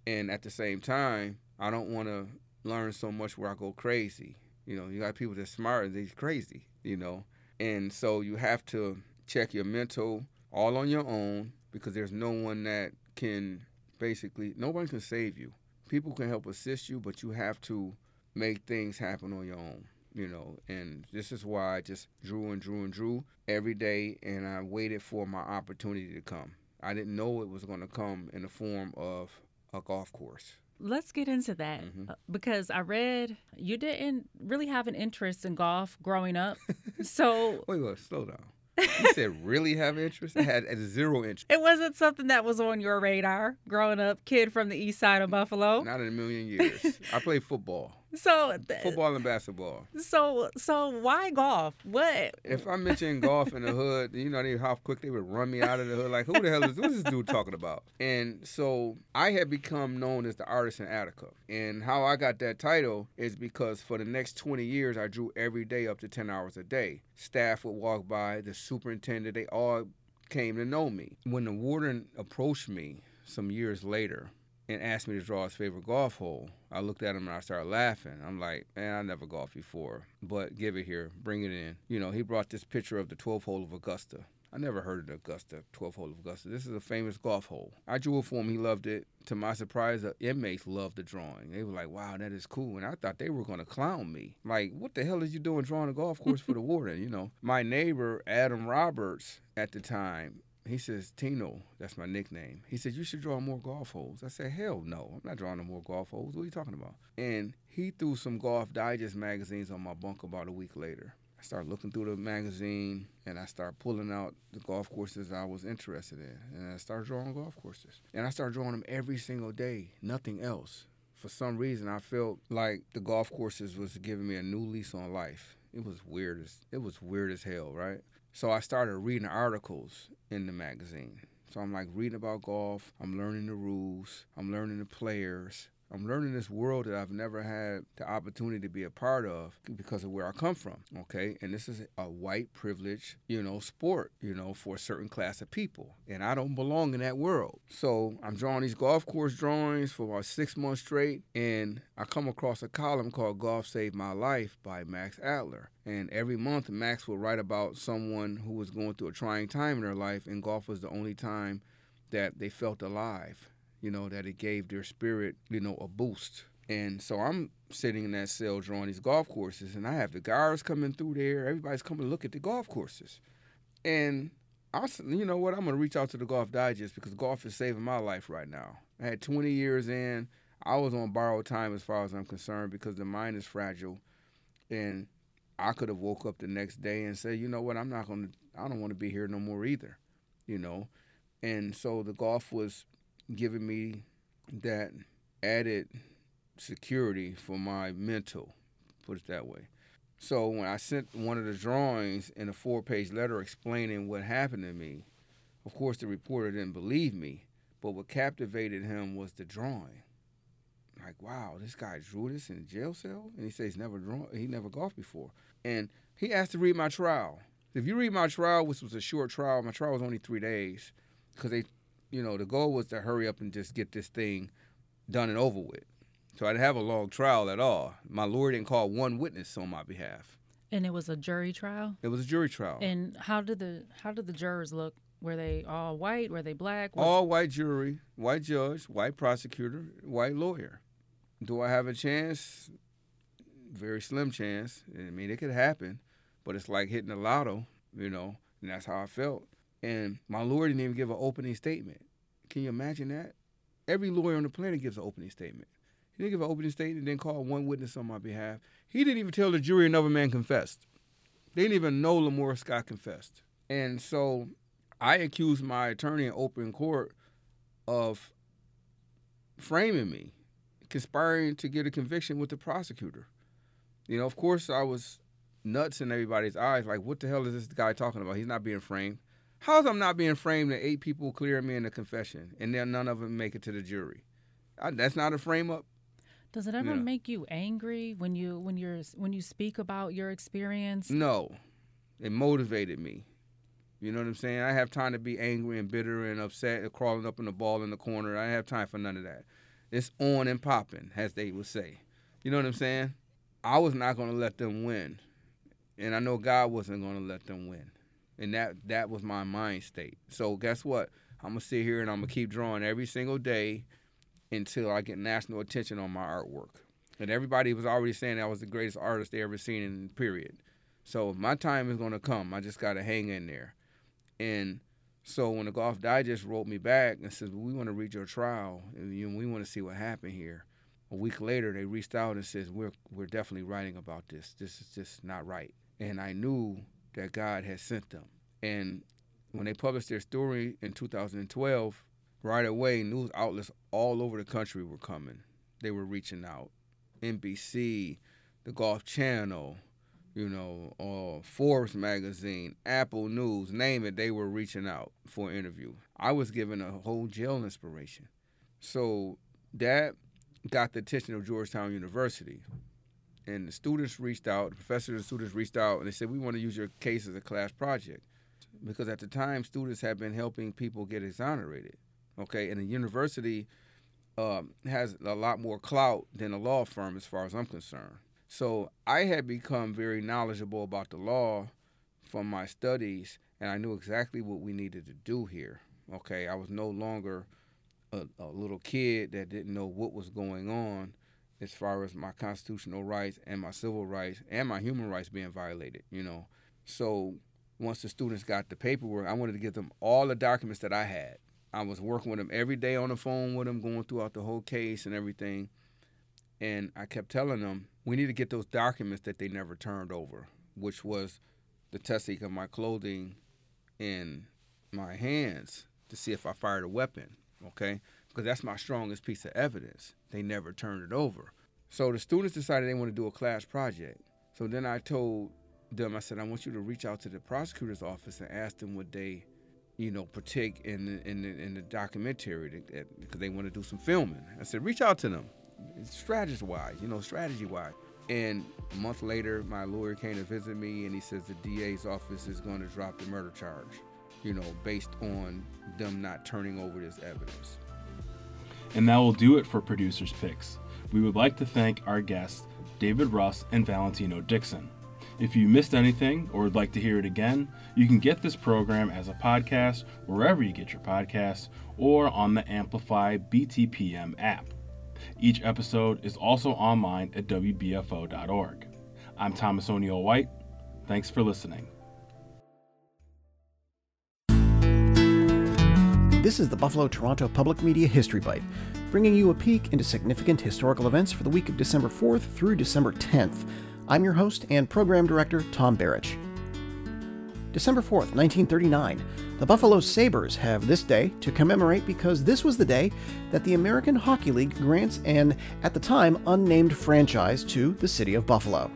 And at the same time, I don't want to learn so much where I go crazy. You know, you got people that's smart and they're crazy, you know. And so you have to check your mental all on your own because there's no one that can basically, nobody can save you. People can help assist you, but you have to make things happen on your own you know, and this is why I just drew and drew and drew every day, and I waited for my opportunity to come. I didn't know it was going to come in the form of a golf course. Let's get into that mm-hmm. Uh, because I read you didn't really have an interest in golf growing up. So wait, wait, slow down. You said really have interest? I had zero interest. It wasn't something that was on your radar growing up, kid from the east side of Buffalo. Not in a million years. I played football. So th- football and basketball. So so why golf? What? If I mention golf in the hood, you know they how quick they would run me out of the hood. Like who the hell is this dude talking about? And so I had become known as the artist in Attica. And how I got that title is because for the next 20 years I drew every day up to 10 hours a day. Staff would walk by, the superintendent, they all came to know me. When the warden approached me some years later and asked me to draw his favorite golf hole, I looked at him and I started laughing. I'm like, man, I never golfed before, but give it here, bring it in. You know, he brought this picture of the 12th hole of Augusta. I never heard of Augusta, 12th hole of Augusta. This is a famous golf hole. I drew it for him. He loved it. To my surprise, the inmates loved the drawing. They were like, wow, that is cool. And I thought they were going to clown me. Like, what the hell is you doing drawing a golf course for the warden? You know, my neighbor, Adam Roberts, at the time, he says, Tino, that's my nickname. He said, You should draw more golf holes. I said, Hell no, I'm not drawing no more golf holes. What are you talking about? And he threw some Golf Digest magazines on my bunk about a week later. I started looking through the magazine and I started pulling out the golf courses I was interested in. And I started drawing golf courses. And I started drawing them every single day, nothing else. For some reason, I felt like the golf courses was giving me a new lease on life. It was weird as it was weird as hell, right? So I started reading articles in the magazine. So I'm like reading about golf. I'm learning the rules. I'm learning the players. I'm learning this world that I've never had the opportunity to be a part of because of where I come from. Okay. And this is a white privilege, you know, sport, you know, for a certain class of people. And I don't belong in that world. So I'm drawing these golf course drawings for about six months straight. And I come across a column called Golf Saved My Life by Max Adler. And every month, Max will write about someone who was going through a trying time in their life, and golf was the only time that they felt alive you know, that it gave their spirit, you know, a boost. And so I'm sitting in that cell drawing these golf courses, and I have the guards coming through there. Everybody's coming to look at the golf courses. And I, said, you know what? I'm gonna reach out to the Golf Digest because golf is saving my life right now. I had 20 years in. I was on borrowed time as far as I'm concerned because the mind is fragile, and I could have woke up the next day and said, you know what? I'm not gonna. I don't want to be here no more either. You know, and so the golf was giving me that added security for my mental, put it that way. So when I sent one of the drawings in a four page letter explaining what happened to me, of course the reporter didn't believe me, but what captivated him was the drawing. Like, wow, this guy drew this in a jail cell? And he says he's never drawn he never golfed before. And he asked to read my trial. If you read my trial, which was a short trial, my trial was only three days, because they you know, the goal was to hurry up and just get this thing done and over with. So I didn't have a long trial at all. My lawyer didn't call one witness on my behalf. And it was a jury trial. It was a jury trial. And how did the how did the jurors look? Were they all white? Were they black? Was all white jury, white judge, white prosecutor, white lawyer. Do I have a chance? Very slim chance. I mean, it could happen, but it's like hitting the lotto, you know. And that's how I felt. And my lawyer didn't even give an opening statement. Can you imagine that? Every lawyer on the planet gives an opening statement. He didn't give an opening statement, didn't call one witness on my behalf. He didn't even tell the jury another man confessed. They didn't even know Lamarr Scott confessed. And so I accused my attorney in open court of framing me, conspiring to get a conviction with the prosecutor. You know, of course, I was nuts in everybody's eyes. Like, what the hell is this guy talking about? He's not being framed. How's I'm not being framed and eight people clear me in a confession and then none of them make it to the jury? I, that's not a frame up. Does it ever Yeah. make you angry when you when you're when you speak about your experience? No, it motivated me. You know what I'm saying? I have time to be angry and bitter and upset and crawling up in the ball in the corner. I have time for none of that. It's on and popping, as they would say. You know what I'm saying? I was not going to let them win, and I know God wasn't going to let them win, and that that was my mind state. So guess what? I'm gonna sit here and I'm gonna keep drawing every single day until I get national attention on my artwork. And everybody was already saying I was the greatest artist they ever seen in period. So my time is gonna come. I just gotta hang in there. And so when the Golf Digest wrote me back and said, "We want to read your trial, and we want to see what happened here." A week later, they reached out and says, "We're we're definitely writing about this. This is just not right." And I knew that God had sent them. And when they published their story in 2012, right away, news outlets all over the country were coming. They were reaching out. NBC, the Golf Channel, you know, uh, Forbes magazine, Apple News, name it, they were reaching out for an interview. I was given a whole jail inspiration. So that got the attention of Georgetown University. And the students reached out, the professors and students reached out, and they said, We want to use your case as a class project. Because at the time, students had been helping people get exonerated. Okay, and the university um, has a lot more clout than a law firm, as far as I'm concerned. So I had become very knowledgeable about the law from my studies, and I knew exactly what we needed to do here. Okay, I was no longer a, a little kid that didn't know what was going on as far as my constitutional rights and my civil rights and my human rights being violated, you know. So once the students got the paperwork, I wanted to give them all the documents that I had. I was working with them every day on the phone with them, going throughout the whole case and everything. And I kept telling them, we need to get those documents that they never turned over, which was the testing of my clothing in my hands to see if I fired a weapon, okay? Because that's my strongest piece of evidence. They never turned it over. So the students decided they want to do a class project. So then I told them, I said, I want you to reach out to the prosecutor's office and ask them what they, you know, partake in the, in the, in the documentary because they want to do some filming. I said, reach out to them, strategy wise, you know, strategy wise. And a month later, my lawyer came to visit me and he says the DA's office is going to drop the murder charge, you know, based on them not turning over this evidence. And that will do it for Producers Picks. We would like to thank our guests, David Rust and Valentino Dixon. If you missed anything or would like to hear it again, you can get this program as a podcast wherever you get your podcasts or on the Amplify BTPM app. Each episode is also online at WBFO.org. I'm Thomas O'Neil-White. Thanks for listening. This is the Buffalo Toronto Public Media History Bite, bringing you a peek into significant historical events for the week of December 4th through December 10th. I'm your host and program director, Tom Barrich. December 4th, 1939, the Buffalo Sabres have this day to commemorate because this was the day that the American Hockey League grants an, at the time, unnamed franchise to the city of Buffalo.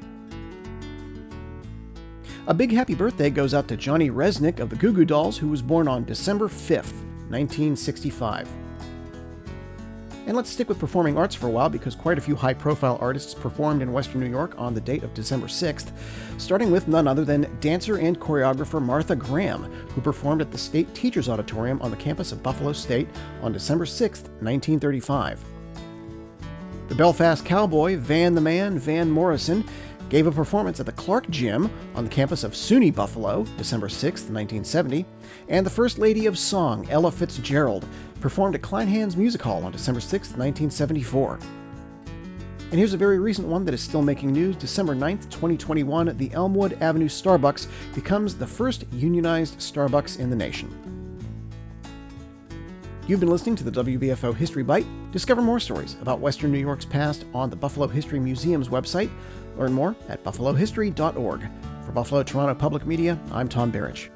A big happy birthday goes out to Johnny Rzeznik of the Goo Goo Dolls, who was born on December 5th, 1965. And let's stick with performing arts for a while because quite a few high profile artists performed in Western New York on the date of December 6th, starting with none other than dancer and choreographer Martha Graham, who performed at the State Teachers Auditorium on the campus of Buffalo State on December 6th, 1935. The Belfast cowboy Van the Man Van Morrison gave a performance at the Clark Gym on the campus of SUNY Buffalo, December 6, 1970, and the First Lady of Song, Ella Fitzgerald, performed at Kleinhans Music Hall on December 6, 1974. And here's a very recent one that is still making news. December 9th, 2021, the Elmwood Avenue Starbucks becomes the first unionized Starbucks in the nation. You've been listening to the WBFO History Bite. Discover more stories about Western New York's past on the Buffalo History Museum's website. Learn more at buffalohistory.org. For Buffalo Toronto Public Media, I'm Tom Barrich.